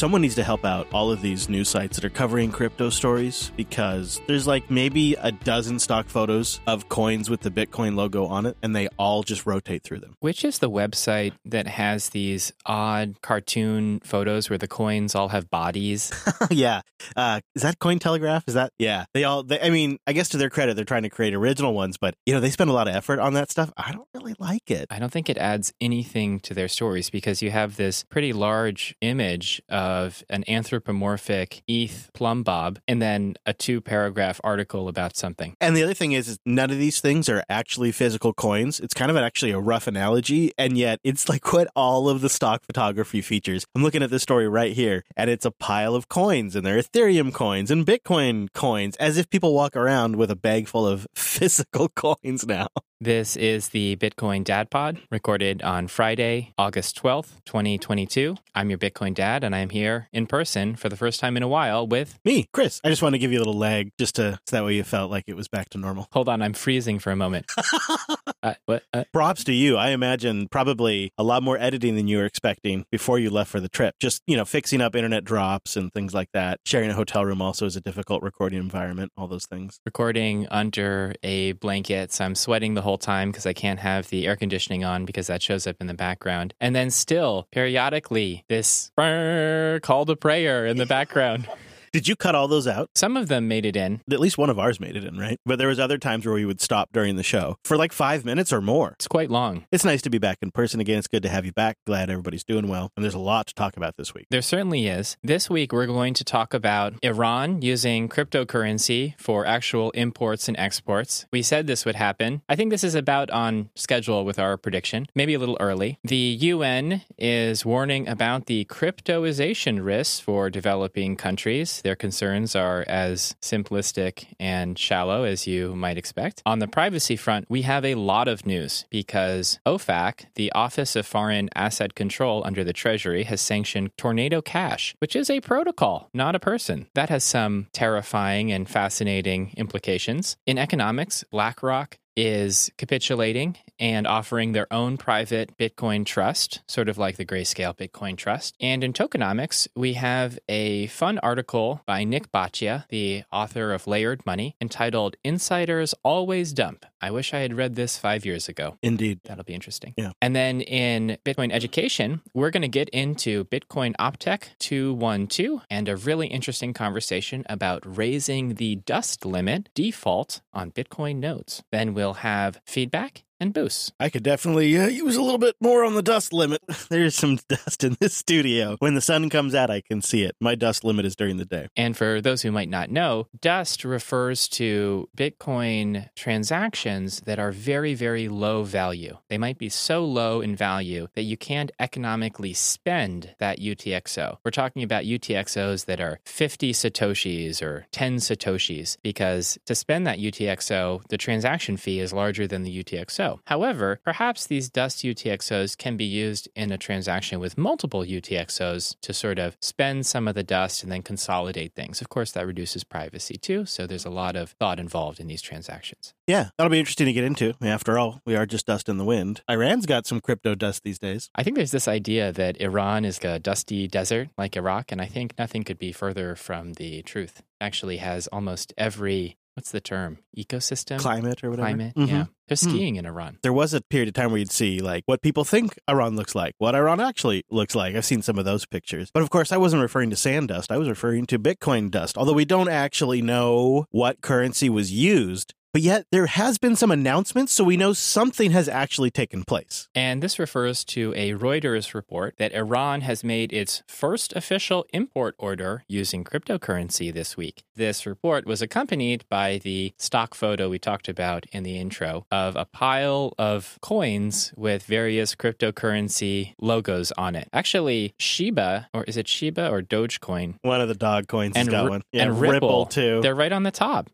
someone needs to help out all of these news sites that are covering crypto stories because there's like maybe a dozen stock photos of coins with the Bitcoin logo on it, and they all just rotate through them. Which is the website that has these odd cartoon photos where the coins all have bodies? yeah. Uh, is that Cointelegraph? Is that? Yeah. They all, they, I mean, I guess to their credit, they're trying to create original ones, but, you know, they spend a lot of effort on that stuff. I don't really like it. I don't think it adds anything to their stories because you have this pretty large image of an anthropomorphic ETH plumb bob and then a two paragraph article about something. And the other thing is, is none of these things are actually physical coins. It's kind of an, actually a rough analogy, and yet it's like what all of the stock photography features. I'm looking at this story right here, and it's a pile of coins, and they're Ethereum coins and Bitcoin coins, as if people walk around with a bag full of physical coins now. This is the Bitcoin Dad Pod, recorded on Friday, August 12th, 2022. I'm your Bitcoin Dad, and I'm here in person for the first time in a while with me, Chris. I just want to give you a little leg just to so that way you felt like it was back to normal. Hold on, I'm freezing for a moment. uh, what? Uh, Props to you. I imagine probably a lot more editing than you were expecting before you left for the trip. Just, you know, fixing up internet drops and things like that. Sharing a hotel room also is a difficult recording environment, all those things. Recording under a blanket, so I'm sweating the whole time because I can't have the air conditioning on because that shows up in the background. And then still, periodically, this call to prayer in the background. Did you cut all those out? Some of them made it in. At least one of ours made it in, right? But there was other times where we would stop during the show for like five minutes or more. It's quite long. It's nice to be back in person again. It's good to have you back. Glad everybody's doing well. And there's a lot to talk about this week. There certainly is. This week, we're going to talk about Iran using cryptocurrency for actual imports and exports. We said this would happen. I think this is about on schedule with our prediction, maybe a little early. The UN is warning about the cryptoization risks for developing countries. Their concerns are as simplistic and shallow as you might expect. On the privacy front, we have a lot of news because OFAC, the Office of Foreign Asset Control under the Treasury, has sanctioned Tornado Cash, which is a protocol, not a person. That has some terrifying and fascinating implications. In economics, BlackRock is capitulating and offering their own private Bitcoin trust, sort of like the Grayscale Bitcoin Trust. And in tokenomics, we have a fun article by Nik Bhatia, the author of Layered Money, entitled Insiders Always Dump. I wish I had read this five years ago. Indeed. That'll be interesting. Yeah. And then in Bitcoin education, we're going to get into Bitcoin Optech 212 and a really interesting conversation about raising the dust limit default on Bitcoin nodes. Then we'll have feedback and boosts. I could definitely uh, use a little bit more on the dust limit. There's some dust in this studio. When the sun comes out, I can see it. My dust limit is during the day. And for those who might not know, dust refers to Bitcoin transactions that are very, very low value. They might be so low in value that you can't economically spend that UTXO. We're talking about UTXOs that are 50 Satoshis or 10 Satoshis because to spend that UTXO, the transaction fee is larger than the UTXO. However, perhaps these dust UTXOs can be used in a transaction with multiple UTXOs to sort of spend some of the dust and then consolidate things. Of course, that reduces privacy too. So there's a lot of thought involved in these transactions. Yeah, that'll be interesting to get into. After all, we are just dust in the wind. Iran's got some crypto dust these days. I think there's this idea that Iran is a dusty desert like Iraq, and I think nothing could be further from the truth. Actually, has almost every what's the term? Ecosystem? Climate or whatever? Climate mm-hmm. yeah. There's skiing hmm. in iran. There was a period of time where you'd see like what people think iran looks like what iran actually looks like. I've seen some of those pictures. But of course i wasn't referring to sand dust i was referring to bitcoin dust although we don't actually know what currency was used but yet there has been some announcements, so we know something has actually taken place. And this refers to a Reuters report that Iran has made its first official import order using cryptocurrency this week. This report was accompanied by the stock photo we talked about in the intro of a pile of coins with various cryptocurrency logos on it. Actually, Shiba, or is it Shiba or Dogecoin? One of the dog coins and, got one. Yeah, and Ripple, Ripple too. They're right on the top.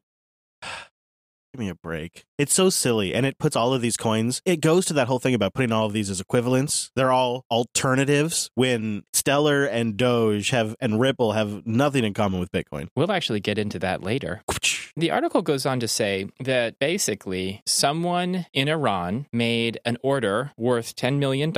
Give me a break. It's so silly. And it puts all of these coins, it goes to that whole thing about putting all of these as equivalents. They're all alternatives when Stellar and Doge have and Ripple have nothing in common with Bitcoin. We'll actually get into that later. The article goes on to say that basically someone in Iran made an order worth $10 million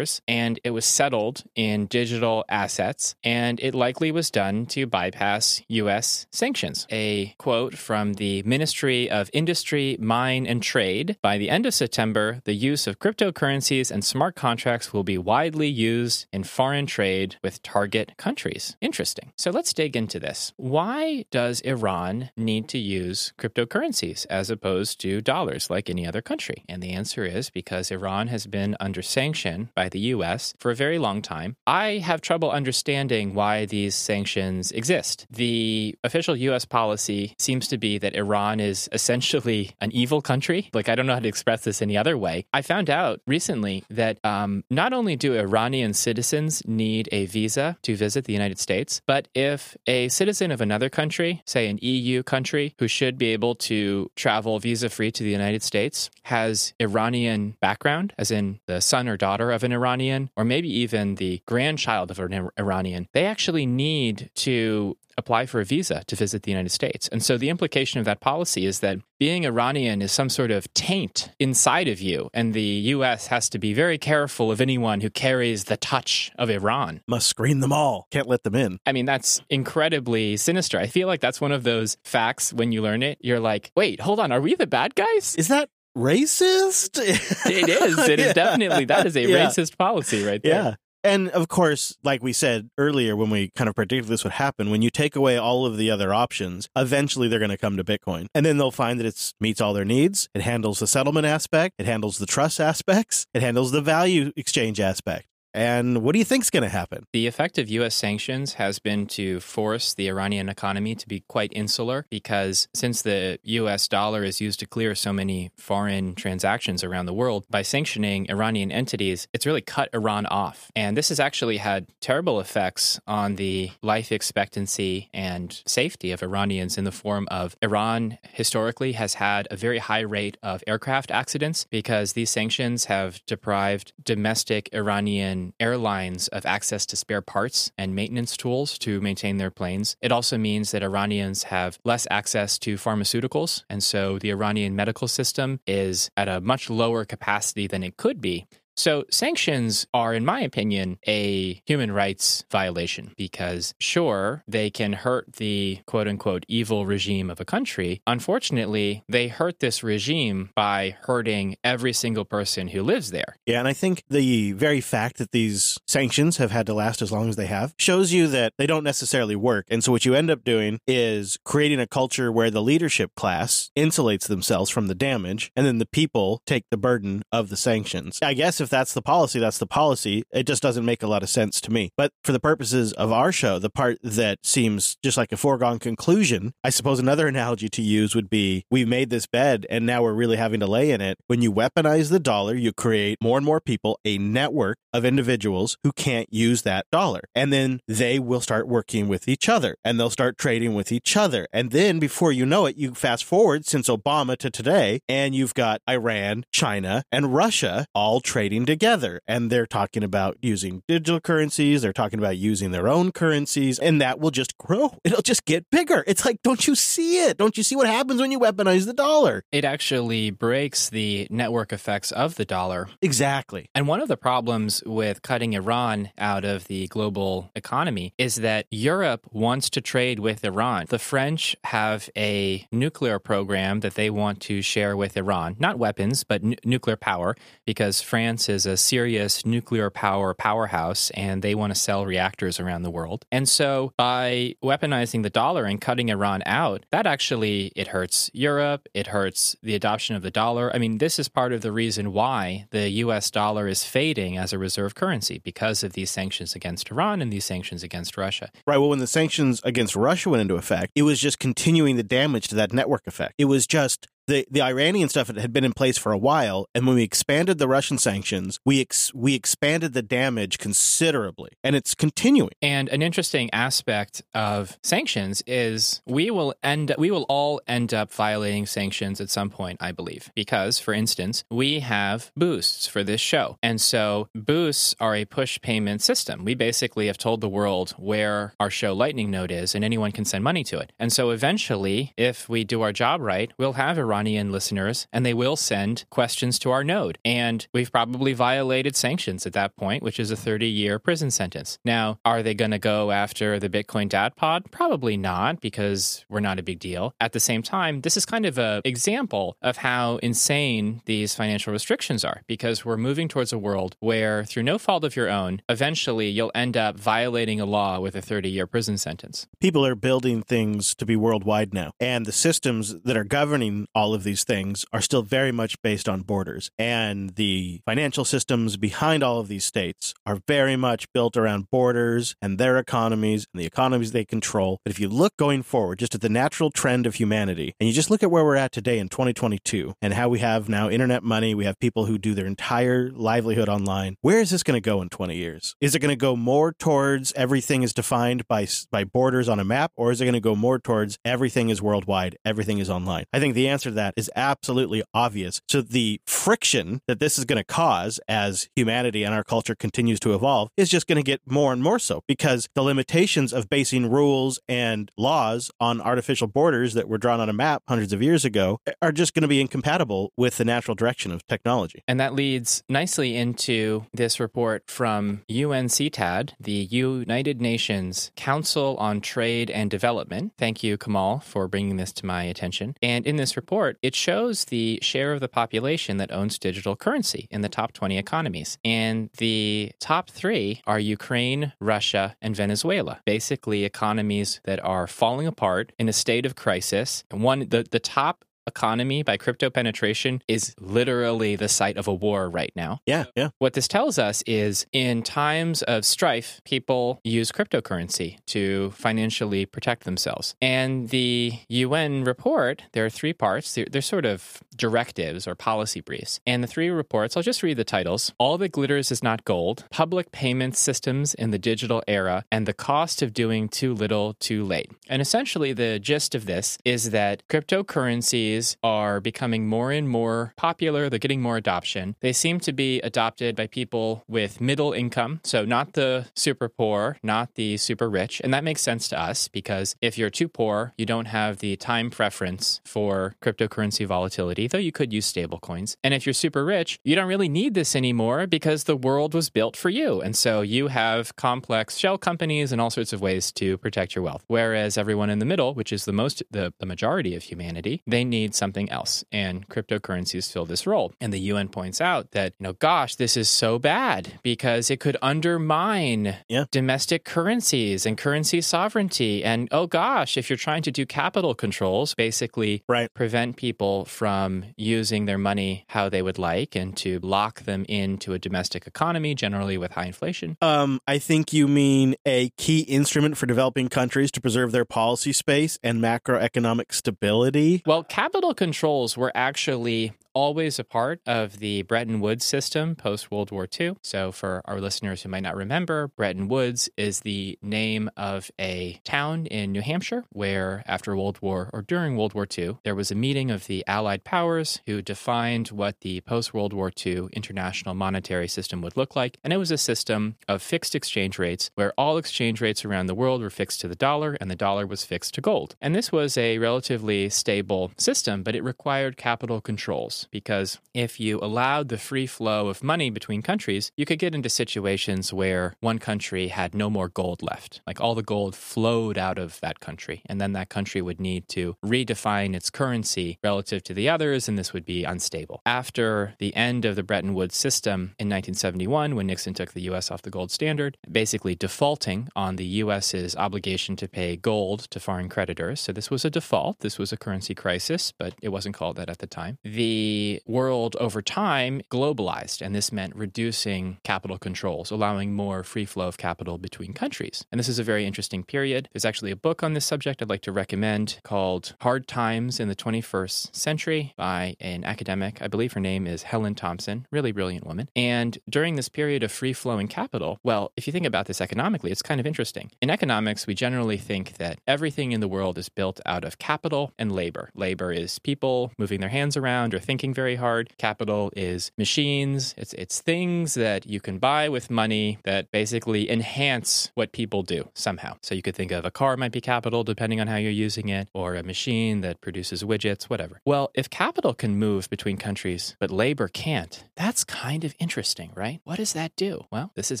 and it was settled in digital assets, and it likely was done to bypass U.S. sanctions. A quote from the Ministry of Industry, Mine, and Trade By the end of September, the use of cryptocurrencies and smart contracts will be widely used in foreign trade with target countries. Interesting. So let's dig into this. Why does Iran need to use cryptocurrencies as opposed to dollars like any other country? And the answer is because Iran has been under sanction by the US for a very long time. I have trouble understanding why these sanctions exist. The official US policy seems to be that Iran is essentially an evil country. Like, I don't know how to express this any other way. I found out recently that um, not only do Iranian citizens need a visa to visit the United States, but if a citizen of another country, say an EU country, who should be able to travel visa free to the United States, has Iranian background, as in the son or daughter of an Iranian, or maybe even the grandchild of an Iranian, they actually need to apply for a visa to visit the United States. And so the implication of that policy is that being Iranian is some sort of taint inside of you, and the U.S. has to be very careful of anyone who carries the touch of Iran. Must screen them all. Can't let them in. I mean, that's incredibly sinister. I feel like that's one of those facts when you learn it, you're like, wait, hold on, are we the bad guys? Is that racist? it is. It is yeah. definitely that is a yeah. racist policy right there. Yeah. And of course, like we said earlier when we kind of predicted this would happen, when you take away all of the other options, eventually they're going to come to Bitcoin. And then they'll find that it meets all their needs. It handles the settlement aspect, it handles the trust aspects, it handles the value exchange aspect. And what do you think is going to happen? The effect of U.S. sanctions has been to force the Iranian economy to be quite insular because since the U.S. dollar is used to clear so many foreign transactions around the world, by sanctioning Iranian entities, it's really cut Iran off. And this has actually had terrible effects on the life expectancy and safety of Iranians in the form of Iran historically has had a very high rate of aircraft accidents because these sanctions have deprived domestic Iranian airlines of access to spare parts and maintenance tools to maintain their planes. It also means that Iranians have less access to pharmaceuticals. And so the Iranian medical system is at a much lower capacity than it could be. So, sanctions are, in my opinion, a human rights violation because, sure, they can hurt the quote unquote evil regime of a country. Unfortunately, they hurt this regime by hurting every single person who lives there. Yeah, and I think the very fact that these sanctions have had to last as long as they have shows you that they don't necessarily work. And so, what you end up doing is creating a culture where the leadership class insulates themselves from the damage, and then the people take the burden of the sanctions. I guess if if that's the policy, that's the policy. It just doesn't make a lot of sense to me. But for the purposes of our show, the part that seems just like a foregone conclusion, I suppose another analogy to use would be we've made this bed and now we're really having to lay in it. When you weaponize the dollar, you create more and more people, a network of individuals who can't use that dollar. And then they will start working with each other and they'll start trading with each other. And then before you know it, you fast forward since Obama to today, and you've got Iran, China, and Russia all trading together. And they're talking about using digital currencies, they're talking about using their own currencies, and that will just grow. It'll just get bigger. It's like, don't you see it? Don't you see what happens when you weaponize the dollar? It actually breaks the network effects of the dollar. Exactly. And one of the problems with cutting Iran out of the global economy is that Europe wants to trade with Iran. The French have a nuclear program that they want to share with Iran, not weapons, but n- nuclear power, because France is a serious nuclear power powerhouse and they want to sell reactors around the world. And so by weaponizing the dollar and cutting Iran out, that actually it hurts Europe, it hurts the adoption of the dollar. I mean, this is part of the reason why the US dollar is fading as a reserve currency because of these sanctions against Iran and these sanctions against Russia. Right, well when the sanctions against Russia went into effect, it was just continuing the damage to that network effect. It was just the the Iranian stuff had been in place for a while, and when we expanded the Russian sanctions, we ex- we expanded the damage considerably, and it's continuing. And an interesting aspect of sanctions is we will end we will all end up violating sanctions at some point, I believe, because for instance, we have boosts for this show, and so boosts are a push payment system. We basically have told the world where our show Lightning Node is, and anyone can send money to it. And so eventually, if we do our job right, we'll have Iranian listeners, and they will send questions to our node, and we've probably violated sanctions at that point, which is a 30 year prison sentence. Now, are they going to go after the Bitcoin Dad Pod? Probably not, because we're not a big deal. At the same time, this is kind of an example of how insane these financial restrictions are, because we're moving towards a world where, through no fault of your own, eventually you'll end up violating a law with a 30 year prison sentence. People are building things to be worldwide now, and the systems that are governing all of these things are still very much based on borders. And the financial systems behind all of these states are very much built around borders and their economies and the economies they control. But if you look going forward, just at the natural trend of humanity, and you just look at where we're at today in 2022 and how we have now internet money, we have people who do their entire livelihood online. Where is this going to go in 20 years? Is it going to go more towards everything is defined by by borders on a map, or is it going to go more towards everything is worldwide, everything is online? I think the answer to that is absolutely obvious. So the friction that this is going to cause as humanity and our culture continues to evolve is just going to get more and more so because the limitations of basing rules and laws on artificial borders that were drawn on a map hundreds of years ago eh, are just going to be incompatible with the natural direction of technology. And that leads nicely into this report from UNCTAD, the United Nations Council on Trade and Development. Thank you, Kamal, for bringing this to my attention. And in this report, it shows the share of the population that owns digital currency in the top 20 economies. And the top three are Ukraine, Russia, and Venezuela. Basically, economies that are falling apart in a state of crisis. One, the, the top economy by crypto penetration is literally the site of a war right now. Yeah, yeah. What this tells us is in times of strife, people use cryptocurrency to financially protect themselves. And the UN report, there are three parts. They're, they're sort of directives or policy briefs. And the three reports, I'll just read the titles All That Glitters is Not Gold, Public Payment Systems in the Digital Era, and the Cost of Doing Too Little Too Late. And essentially, the gist of this is that cryptocurrencies are becoming more and more popular. They're getting more adoption. They seem to be adopted by people with middle income. So, not the super poor, not the super rich. And that makes sense to us because if you're too poor, you don't have the time preference for cryptocurrency volatility, though you could use stablecoins. And if you're super rich, you don't really need this anymore because the world was built for you. And so you have complex shell companies and all sorts of ways to protect your wealth. Whereas everyone in the middle, which is the most the, the majority of humanity, they need something else. And cryptocurrencies fill this role. And the UN points out that, you know, gosh, this is so bad because it could undermine Yeah. domestic currencies and currency sovereignty. And oh gosh, if you're trying to do capital controls, basically Right. prevent people from using their money how they would like and to lock them into a domestic economy, generally with high inflation. Um, I think you mean a key instrument for developing countries to preserve their policy space and macroeconomic stability. Well, capital controls were actually always a part of the Bretton Woods system post World War II. So, for our listeners who might not remember, Bretton Woods is the name of a town in New Hampshire where, after World War or during World War II, there was a meeting of the Allied powers who defined what the post World War II international monetary system would look like. And it was a system of fixed exchange rates where all exchange rates around the world were fixed to the dollar and the dollar was fixed to gold. And this was a relatively stable system, but it required capital controls because if you allowed the free flow of money between countries, you could get into situations where one country had no more gold left. Like all the gold flowed out of that country, and then that country would need to redefine its currency relative to the others, and this would be unstable. After the end of the Bretton Woods system in 1971, when Nixon took the US off the gold standard, basically defaulting on the US's obligation to pay gold to foreign creditors. So this was a default, this was a currency crisis, but it wasn't called that at the time. The the world over time globalized, and this meant reducing capital controls, allowing more free flow of capital between countries. And this is a very interesting period. There's actually a book on this subject I'd like to recommend called Hard Times in the 21st Century by an academic. I believe her name is Helen Thompson, really brilliant woman. And during this period of free flowing capital, well, if you think about this economically, it's kind of interesting. In economics, we generally think that everything in the world is built out of capital and labor. Labor is people moving their hands around or thinking very hard. Capital is machines. It's it's things that you can buy with money that basically enhance what people do somehow. So you could think of a car might be capital depending on how you're using it, or a machine that produces widgets, whatever. Well, if capital can move between countries, but labor can't, that's kind of interesting, right? What does that do? Well, this is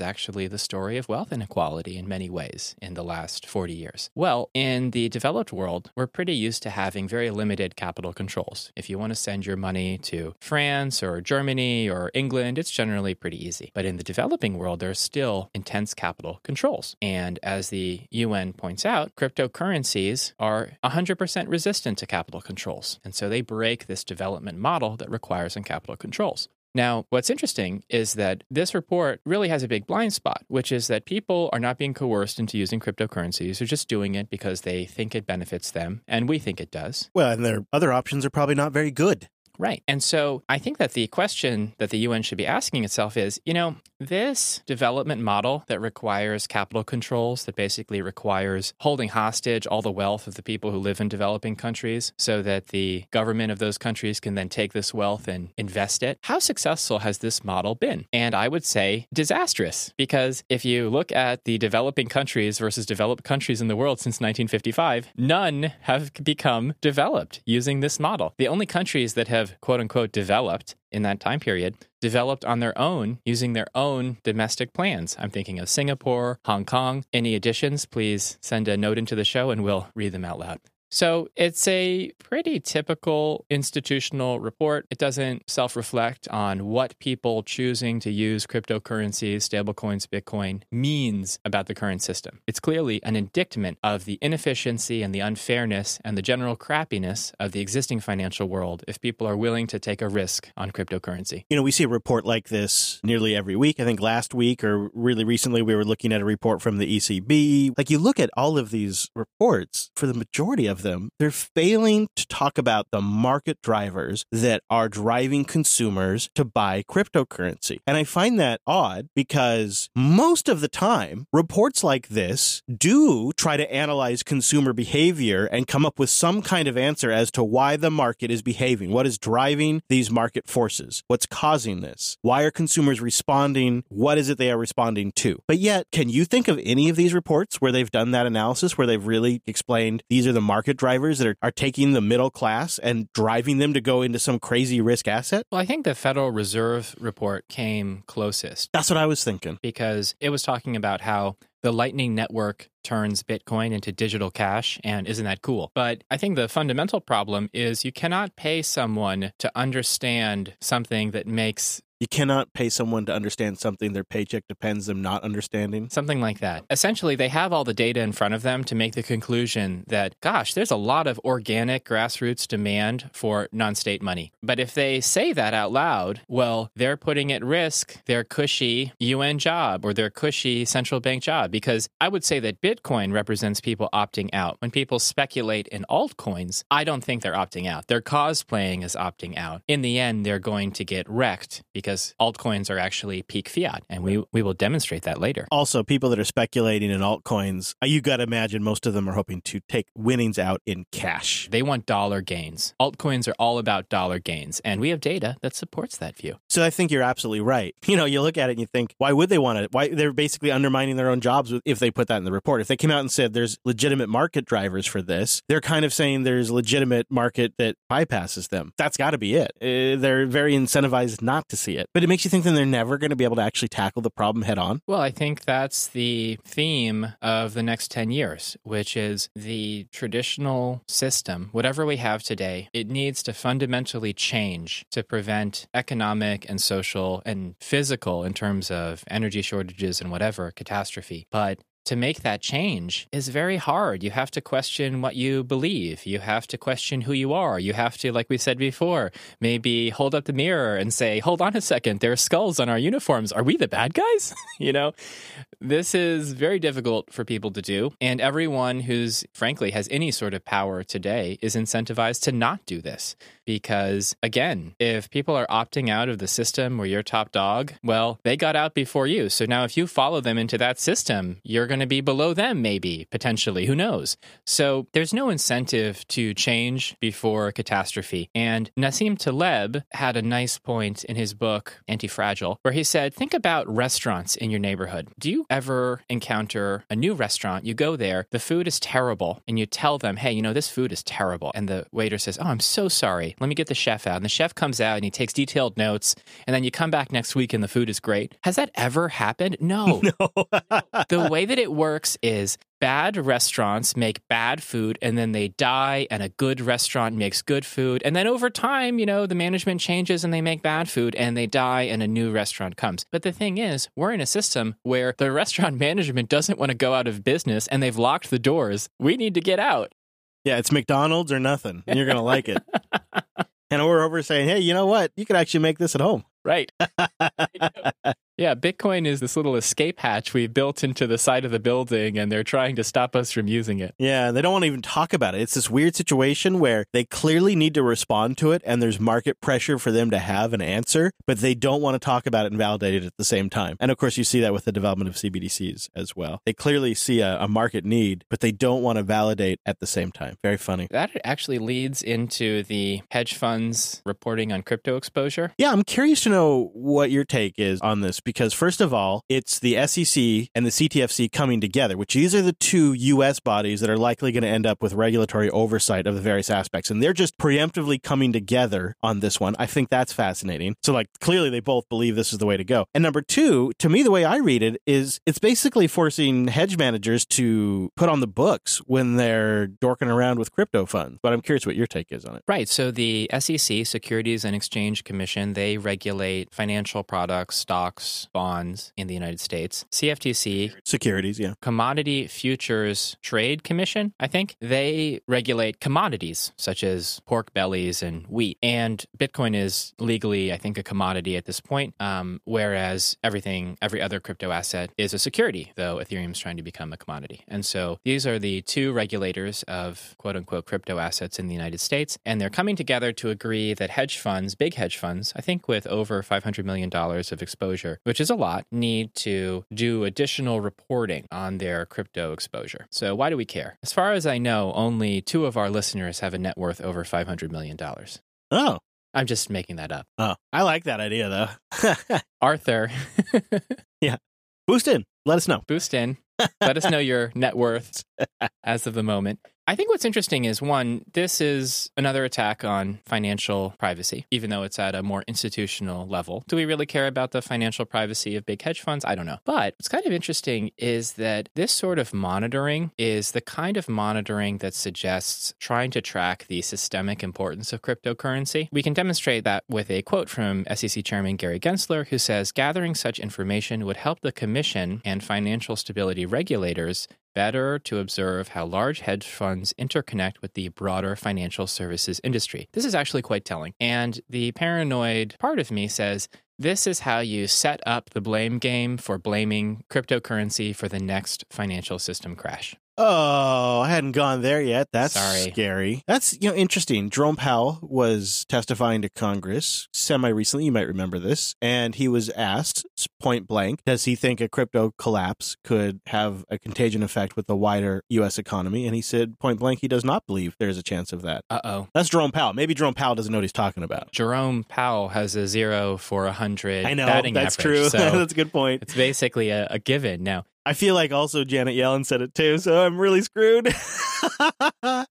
actually the story of wealth inequality in many ways in the last 40 years. Well, in the developed world, we're pretty used to having very limited capital controls. If you want to send your money to France or Germany or England, it's generally pretty easy. But in the developing world, there are still intense capital controls. And as the UN points out, cryptocurrencies are 100% resistant to capital controls. And so they break this development model that requires some capital controls. Now, what's interesting is that this report really has a big blind spot, which is that people are not being coerced into using cryptocurrencies. They're just doing it because they think it benefits them, and we think it does. Well, and their other options are probably not very good. Right. And so I think that the question that the UN should be asking itself is you know, this development model that requires capital controls, that basically requires holding hostage all the wealth of the people who live in developing countries so that the government of those countries can then take this wealth and invest it, how successful has this model been? And I would say disastrous, because if you look at the developing countries versus developed countries in the world since 1955, none have become developed using this model. The only countries that have quote unquote developed in that time period developed on their own using their own domestic plans. I'm thinking of Singapore, Hong Kong. Any additions, please send a note into the show and we'll read them out loud. So it's a pretty typical institutional report. It doesn't self reflect on what people choosing to use cryptocurrencies, stablecoins, Bitcoin means about the current system. It's clearly an indictment of the inefficiency and the unfairness and the general crappiness of the existing financial world if people are willing to take a risk on cryptocurrency. You know, we see a report like this nearly every week. I think last week or really recently, we were looking at a report from the ECB. Like you look at all of these reports, for the majority of them, they're failing to talk about the market drivers that are driving consumers to buy cryptocurrency. And I find that odd because most of the time, reports like this do try to analyze consumer behavior and come up with some kind of answer as to why the market is behaving. What is driving these market forces? What's causing this? Why are consumers responding? What is it they are responding to? But yet, can you think of any of these reports where they've done that analysis, where they've really explained these are the market drivers that are, are taking the middle class and driving them to go into some crazy risk asset? Well, I think the Federal Reserve report came closest That's what I was thinking. because it was talking about how the Lightning Network turns Bitcoin into digital cash, and isn't that cool? But I think the fundamental problem is you cannot pay someone to understand something that makes You cannot pay someone to understand something their paycheck depends them not understanding. Something like that. Essentially, they have all the data in front of them to make the conclusion that, gosh, there's a lot of organic grassroots demand for non state money. But if they say that out loud, well, they're putting at risk their cushy UN job or their cushy central bank job. Because I would say that Bitcoin represents people opting out. When people speculate in altcoins, I don't think they're opting out. They're cosplaying is opting out. In the end, they're going to get wrecked because altcoins are actually peak fiat. And we, we will demonstrate that later. Also, people that are speculating in altcoins, uh, you got to imagine most of them are hoping to take winnings out in cash. They want dollar gains. Altcoins are all about dollar gains, and we have data that supports that view. So I think you're absolutely right. You know, you look at it and you think, why would they want it? Why they're basically undermining their own jobs if they put that in the report. If they came out and said there's legitimate market drivers for this, they're kind of saying there's legitimate market that bypasses them. That's got to be it. Uh, they're very incentivized not to see it. But it makes you think then they're never going to be able to actually tackle the problem head on. Well, I think that's the theme of the next 10 years, which is the traditional system, whatever we have today, it needs to fundamentally change to prevent economic and social and physical, in terms of energy shortages and whatever, catastrophe. But to make that change is very hard. You have to question what you believe. You have to question who you are. You have to, like we said before, maybe hold up the mirror and say, hold on a second, there are skulls on our uniforms. Are we the bad guys? you know, this is very difficult for people to do. And everyone who's, frankly, has any sort of power today is incentivized to not do this. Because again, if people are opting out of the system where you're top dog, well, they got out before you. So now if you follow them into that system, you're going to be below them, maybe, potentially. Who knows? So there's no incentive to change before catastrophe. And Nassim Taleb had a nice point in his book, Anti-Fragile, where he said, think about restaurants in your neighborhood. Do you ever encounter a new restaurant? You go there, the food is terrible, and you tell them, hey, you know, this food is terrible. And the waiter says, oh, I'm so sorry. Let me get the chef out. And the chef comes out and he takes detailed notes. And then you come back next week and the food is great. Has that ever happened? No. No. the way that it works is bad restaurants make bad food and then they die and a good restaurant makes good food and then over time you know the management changes and they make bad food and they die and a new restaurant comes but the thing is we're in a system where the restaurant management doesn't want to go out of business and they've locked the doors we need to get out yeah, it's McDonald's or nothing, and you're going to like it. and we're over saying, hey, you know what? You could actually make this at home. right yeah bitcoin is this little escape hatch we built into the side of the building and they're trying to stop us from using it Yeah, they don't want to even talk about it. It's this weird situation where they clearly need to respond to it, and there's market pressure for them to have an answer, but they don't want to talk about it and validate it at the same time. And of course, you see that with the development of CBDCs as well. They clearly see a, a market need, but they don't want to validate at the same time. Very funny. That actually leads into the hedge funds reporting on crypto exposure. Yeah, I'm curious to know what your take is on this because, first of all, it's the SEC and the CTFC coming together, which these are the two U.S. bodies that are likely going to end up with regulatory oversight of the various aspects. And they're just preemptively coming together on this one. I think that's fascinating. So, like, clearly they both believe this is the way to go. And number two, to me, the way I read it is it's basically forcing hedge managers to put on the books when they're dorking around with crypto funds. But I'm curious what your take is on it. Right. So the SEC, Securities and Exchange Commission, they regulate financial products, stocks, bonds in the United States. CFTC, Securities, yeah. Commodity Futures Trade Commission, I think, they regulate commodities such as pork bellies and wheat. And Bitcoin is legally, I think, a commodity at this point, um, whereas everything, every other crypto asset is a security, though Ethereum is trying to become a commodity. And so these are the two regulators of quote unquote crypto assets in the United States. And they're coming together to agree that hedge funds, big hedge funds, I think with over $500 million of exposure, which is a lot, need to do additional reporting on their crypto exposure. So why do we care? As far as I know, only two of our listeners have a net worth over $500 million. Oh, I'm just making that up. oh, I like that idea though. Arthur, yeah. Boost in. Let us know. boost in. Let us know your net worth as of the moment. I think what's interesting is one, this is another attack on financial privacy, even though it's at a more institutional level. Do we really care about the financial privacy of big hedge funds? I don't know. But what's kind of interesting is that this sort of monitoring is the kind of monitoring that suggests trying to track the systemic importance of cryptocurrency. We can demonstrate that with a quote from SEC Chairman Gary Gensler, who says gathering such information would help the Commission and financial stability regulators better to observe how large hedge funds interconnect with the broader financial services industry. This is actually quite telling. And the paranoid part of me says, this is how you set up the blame game for blaming cryptocurrency for the next financial system crash. Oh, I hadn't gone there yet. That's Sorry. scary. That's you know interesting. Jerome Powell was testifying to Congress semi recently. You might remember this, and he was asked point blank, does he think a crypto collapse could have a contagion effect with the wider U.S. economy? And he said point blank, he does not believe there is a chance of that. Uh oh. That's Jerome Powell. Maybe Jerome Powell doesn't know what he's talking about. Jerome Powell has a zero for a hundred I know that's average, true. So that's a good point. it's basically a, a given. Now, I feel like also Janet Yellen said it too, so I'm really screwed.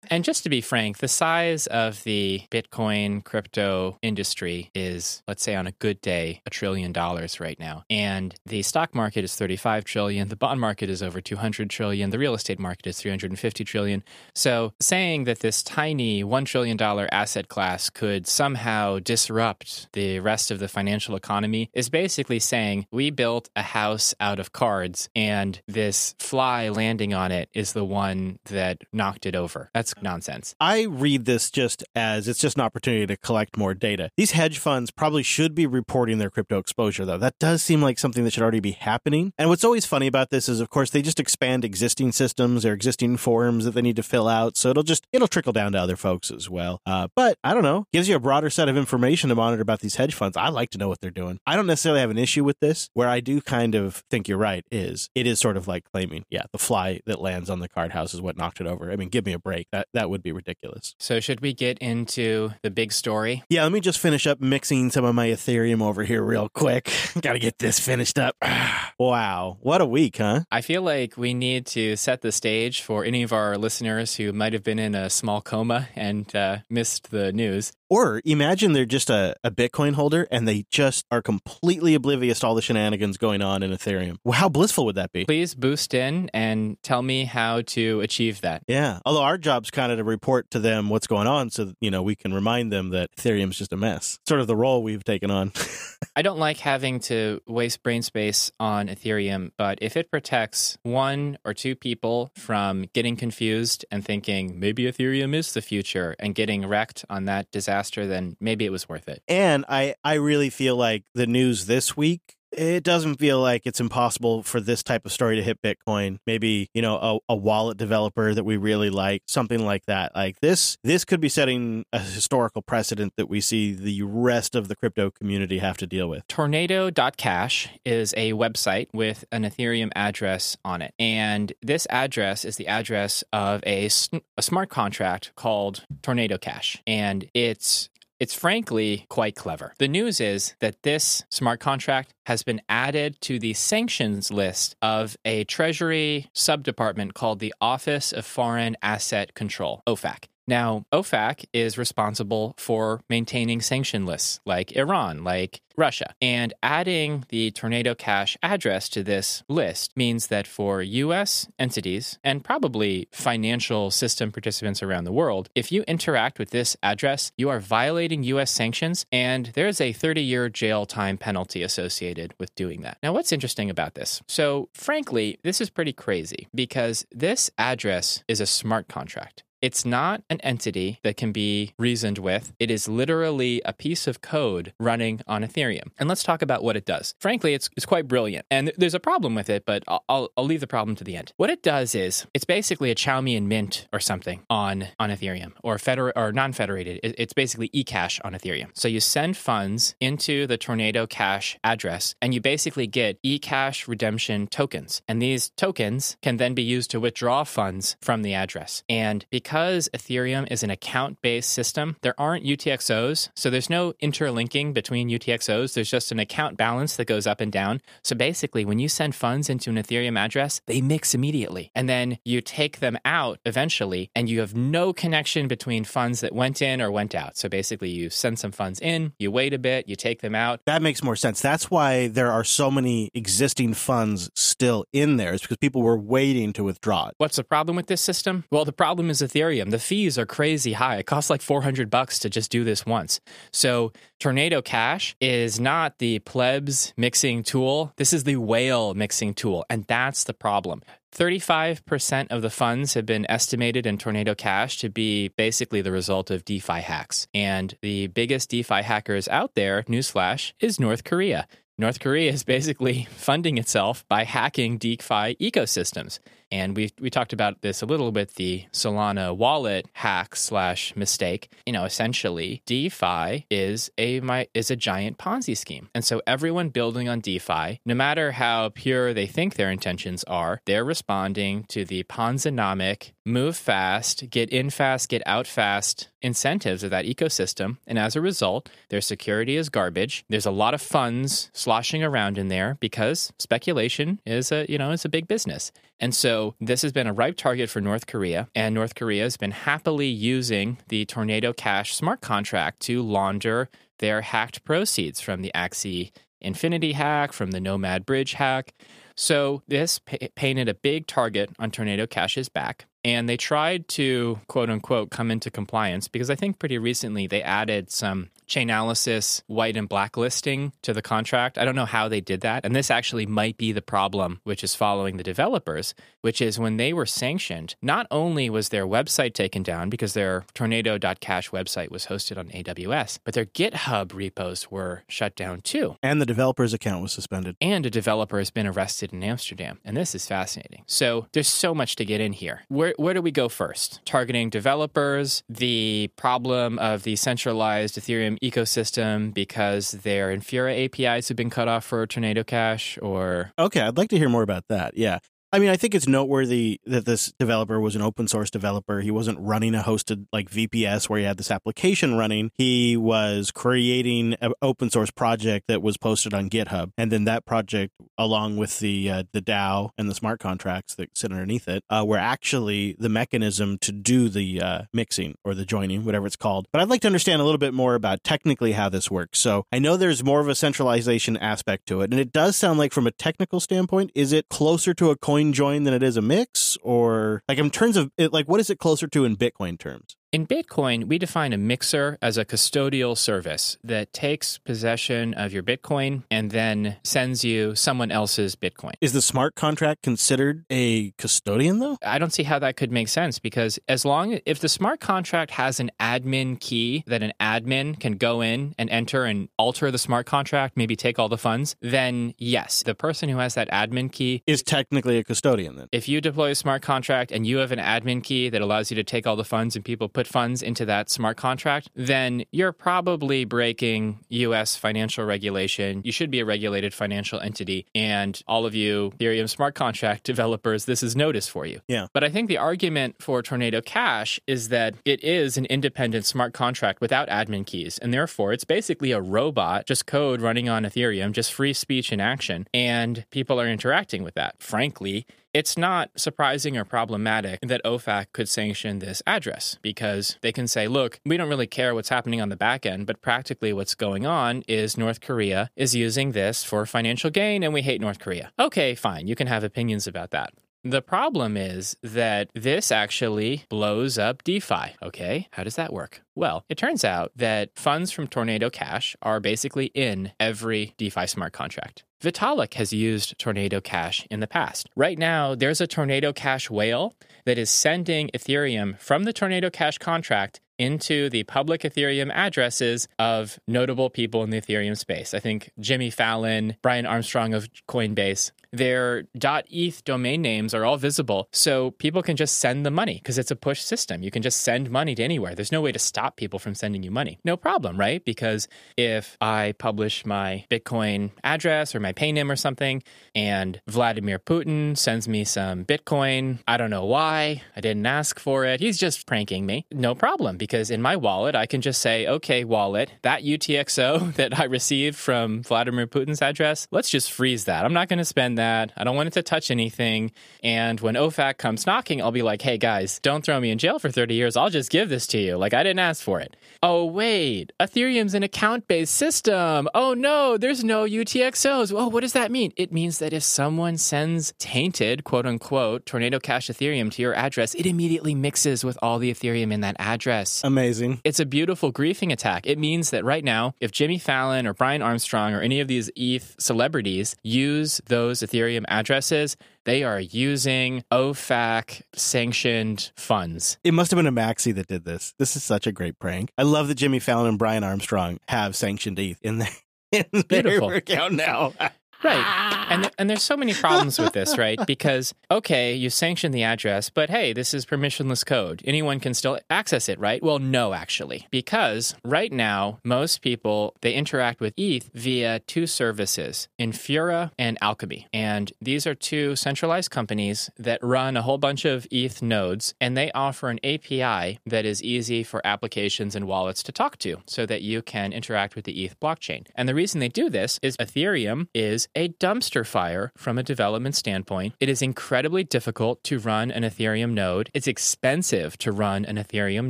And just to be frank, the size of the Bitcoin crypto industry is, let's say on a good day, a trillion dollars right now. And the stock market is 35 trillion, the bond market is over 200 trillion, the real estate market is 350 trillion. So saying that this tiny $1 trillion asset class could somehow disrupt the rest of the financial economy is basically saying we built a house out of cards and this fly landing on it is the one that knocked it over. That's nonsense. I read this just as it's just an opportunity to collect more data. These hedge funds probably should be reporting their crypto exposure, though. That does seem like something that should already be happening. And what's always funny about this is, of course, they just expand existing systems or existing forms that they need to fill out. So it'll just it'll trickle down to other folks as well. Uh, but I don't know, gives you a broader set of information to monitor about these hedge funds. I like to know what they're doing. I don't necessarily have an issue with this. Where I do kind of think you're right is it is sort of like claiming, yeah, the fly that lands on the card house is what knocked it over. I mean, give me a break. That that would be ridiculous. So, should we get into the big story? Yeah, let me just finish up mixing some of my Ethereum over here real quick. Got to get this finished up. wow, what a week, huh? I feel like we need to set the stage for any of our listeners who might have been in a small coma and uh, missed the news. Or imagine they're just a, a Bitcoin holder and they just are completely oblivious to all the shenanigans going on in Ethereum. Well, how blissful would that be? Please boost in and tell me how to achieve that. Yeah. Although our job's kind of to report to them what's going on so, you know, we can remind them that Ethereum's just a mess. Sort of the role we've taken on. I don't like having to waste brain space on Ethereum, but if it protects one or two people from getting confused and thinking maybe Ethereum is the future and getting wrecked on that disaster, then maybe it was worth it. And I, I really feel like the news this week it doesn't feel like it's impossible for this type of story to hit Bitcoin. Maybe, you know, a, a, wallet developer that we really like, something like that. Like this, this could be setting a historical precedent that we see the rest of the crypto community have to deal with. Tornado.cash is a website with an Ethereum address on it. And this address is the address of a, a smart contract called Tornado Cash. And it's it's frankly quite clever. The news is that this smart contract has been added to the sanctions list of a Treasury subdepartment called the Office of Foreign Asset Control, OFAC. Now, OFAC is responsible for maintaining sanction lists like Iran, like Russia. And adding the Tornado Cash address to this list means that for US entities and probably financial system participants around the world, if you interact with this address, you are violating US sanctions and there's a 30 year jail time penalty associated with doing that. Now, what's interesting about this? So, frankly, this is pretty crazy because this address is a smart contract. It's not an entity that can be reasoned with. It is literally a piece of code running on Ethereum. And let's talk about what it does. Frankly, it's, it's quite brilliant. And there's a problem with it, but I'll, I'll, leave the problem to the end. What it does is it's basically a Chaumian mint or something on, on Ethereum or feder- or non-federated. It's basically eCash on Ethereum. So you send funds into the Tornado Cash address and you basically get eCash redemption tokens. And these tokens can then be used to withdraw funds from the address. And because because Ethereum is an account based system, there aren't UTXOs. So there's no interlinking between UTXOs. There's just an account balance that goes up and down. So basically, when you send funds into an Ethereum address, they mix immediately. And then you take them out eventually, and you have no connection between funds that went in or went out. So basically, you send some funds in, you wait a bit, you take them out. That makes more sense. That's why there are so many existing funds still in there, is because people were waiting to withdraw it. What's the problem with this system? Well, the problem is Ethereum Ethereum, the fees are crazy high. It costs like 400 bucks to just do this once. So, Tornado Cash is not the plebs mixing tool. This is the whale mixing tool. And that's the problem. 35% of the funds have been estimated in Tornado Cash to be basically the result of DeFi hacks. And the biggest DeFi hackers out there, newsflash, is North Korea. North Korea is basically funding itself by hacking DeFi ecosystems. And we we talked about this a little bit, the Solana wallet hack slash mistake. You know, essentially, DeFi is a my is a giant Ponzi scheme. And so everyone building on DeFi, no matter how pure they think their intentions are, they're responding to the Ponzinomic move fast, get in fast, get out fast incentives of that ecosystem. And as a result, their security is garbage. There's a lot of funds sloshing around in there because speculation is a, you know, it's a big business. And so So this has been a ripe target for North Korea, and North Korea has been happily using the Tornado Cash smart contract to launder their hacked proceeds from the Axie Infinity hack, from the Nomad Bridge hack. So this pa- painted a big target on Tornado Cash's back. And they tried to, quote unquote, come into compliance because I think pretty recently they added some Chainalysis white and blacklisting to the contract. I don't know how they did that. And this actually might be the problem which is following the developers, which is when they were sanctioned, not only was their website taken down because their tornado.cash website was hosted on AWS, but their GitHub repos were shut down too. And the developer's account was suspended. And a developer has been arrested in Amsterdam. And this is fascinating. So there's so much to get in here. Where, where do we go first? Targeting developers, the problem of the centralized Ethereum ecosystem because their Infura APIs have been cut off for Tornado Cash, or Okay, I'd like to hear more about that. Yeah. I mean, I think it's noteworthy that this developer was an open source developer. He wasn't running a hosted like VPS where he had this application running. He was creating an open source project that was posted on GitHub, and then that project, along with the uh, the DAO and the smart contracts that sit underneath it, uh, were actually the mechanism to do the uh, mixing or the joining, whatever it's called. But I'd like to understand a little bit more about technically how this works. So I know there's more of a centralization aspect to it, and it does sound like from a technical standpoint, is it closer to a coin join than it is a mix, or like in terms of it, like what is it closer to in Bitcoin terms? In Bitcoin, we define a mixer as a custodial service that takes possession of your Bitcoin and then sends you someone else's Bitcoin. Is the smart contract considered a custodian though? I don't see how that could make sense because as long as if the smart contract has an admin key that an admin can go in and enter and alter the smart contract, maybe take all the funds, then yes, the person who has that admin key is technically a custodian then. If you deploy a smart contract and you have an admin key that allows you to take all the funds and people put funds into that smart contract, then you're probably breaking US financial regulation. You should be a regulated financial entity. And all of you Ethereum smart contract developers, this is notice for you. Yeah. But I think the argument for Tornado Cash is that it is an independent smart contract without admin keys. And therefore, it's basically a robot, just code running on Ethereum, just free speech in action. And people are interacting with that. Frankly, it's not surprising or problematic that OFAC could sanction this address because they can say, look, we don't really care what's happening on the back end, but practically what's going on is North Korea is using this for financial gain and we hate North Korea. Okay, fine. You can have opinions about that. The problem is that this actually blows up DeFi. Okay, how does that work? Well, it turns out that funds from Tornado Cash are basically in every DeFi smart contract. Vitalik has used Tornado Cash in the past. Right now, there's a Tornado Cash whale that is sending Ethereum from the Tornado Cash contract into the public Ethereum addresses of notable people in the Ethereum space. I think Jimmy Fallon, Brian Armstrong of Coinbase. Their .eth domain names are all visible, so people can just send the money because it's a push system. You can just send money to anywhere. There's no way to stop people from sending you money. No problem, right? Because if I publish my Bitcoin address or my PayNym or something, and Vladimir Putin sends me some Bitcoin, I don't know why. I didn't ask for it. He's just pranking me. No problem because in my wallet, I can just say, okay, wallet, that UTXO that I received from Vladimir Putin's address, let's just freeze that. I'm not going to spend that. I don't want it to touch anything. And when OFAC comes knocking, I'll be like, hey guys, don't throw me in jail for 30 years. I'll just give this to you. Like I didn't ask for it. Oh, wait, Ethereum's an account based system. Oh no, there's no UTXOs. Oh, what does that mean? It means that if someone sends tainted, quote unquote, Tornado Cash Ethereum to your address, it immediately mixes with all the Ethereum in that address. Amazing. It's a beautiful griefing attack. It means that right now, if Jimmy Fallon or Brian Armstrong or any of these ETH celebrities use those Ethereum addresses, they are using OFAC sanctioned funds. It must have been a maxi that did this. This is such a great prank. I love that Jimmy Fallon and Brian Armstrong have sanctioned ETH in their, in their Beautiful. account now. Right. And and there's so many problems with this, right? Because okay, you sanction the address, but hey, this is permissionless code. Anyone can still access it, right? Well, no actually. Because right now, most people they interact with ETH via two services, Infura and Alchemy. And these are two centralized companies that run a whole bunch of ETH nodes and they offer an API that is easy for applications and wallets to talk to so that you can interact with the ETH blockchain. And the reason they do this is Ethereum is is a dumpster fire from a development standpoint. It is incredibly difficult to run an Ethereum node. It's expensive to run an Ethereum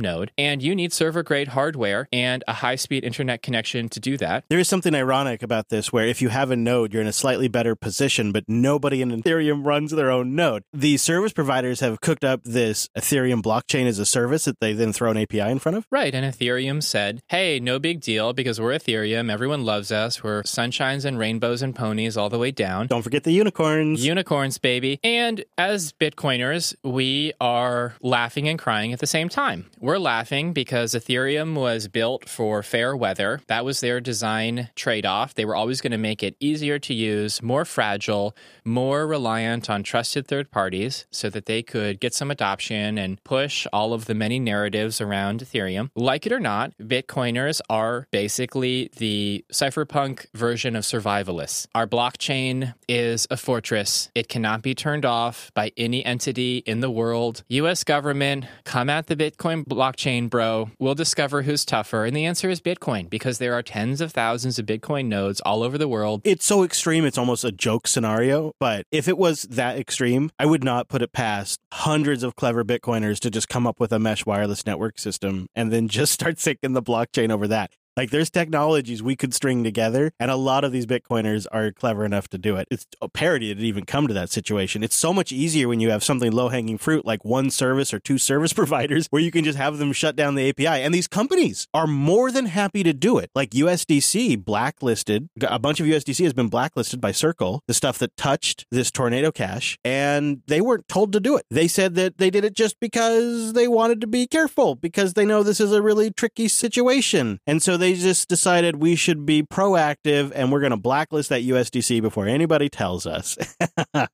node, and you need server grade hardware and a high speed internet connection to do that. There is something ironic about this where if you have a node, you're in a slightly better position, but nobody in Ethereum runs their own node. The service providers have cooked up this Ethereum blockchain as a service that they then throw an API in front of. Right. And Ethereum said, hey, no big deal because we're Ethereum. Everyone loves us. We're sunshines and rainbows and ponies all the way down. Don't forget the unicorns. Unicorns, baby. And as Bitcoiners, we are laughing and crying at the same time. We're laughing because Ethereum was built for fair weather. That was their design trade off. They were always going to make it easier to use, more fragile, more reliant on trusted third parties so that they could get some adoption and push all of the many narratives around Ethereum. Like it or not, Bitcoiners are basically the cypherpunk version of survivalists. Our blockchain is a fortress. It cannot be turned off by any entity in the world. US government, come at the Bitcoin blockchain, bro. We'll discover who's tougher. And the answer is Bitcoin because there are tens of thousands of Bitcoin nodes all over the world. It's so extreme, it's almost a joke scenario. But if it was that extreme, I would not put it past hundreds of clever Bitcoiners to just come up with a mesh wireless network system and then just start syncing the blockchain over that. Like there's technologies we could string together, and a lot of these Bitcoiners are clever enough to do it. It's a parody to even come to that situation. It's so much easier when you have something low hanging fruit like one service or two service providers where you can just have them shut down the API. And these companies are more than happy to do it. Like USDC blacklisted, a bunch of USDC has been blacklisted by Circle, the stuff that touched this tornado cash, and they weren't told to do it. They said that they did it just because they wanted to be careful because they know this is a really tricky situation. And so they just decided we should be proactive and we're going to blacklist that USDC before anybody tells us. uh,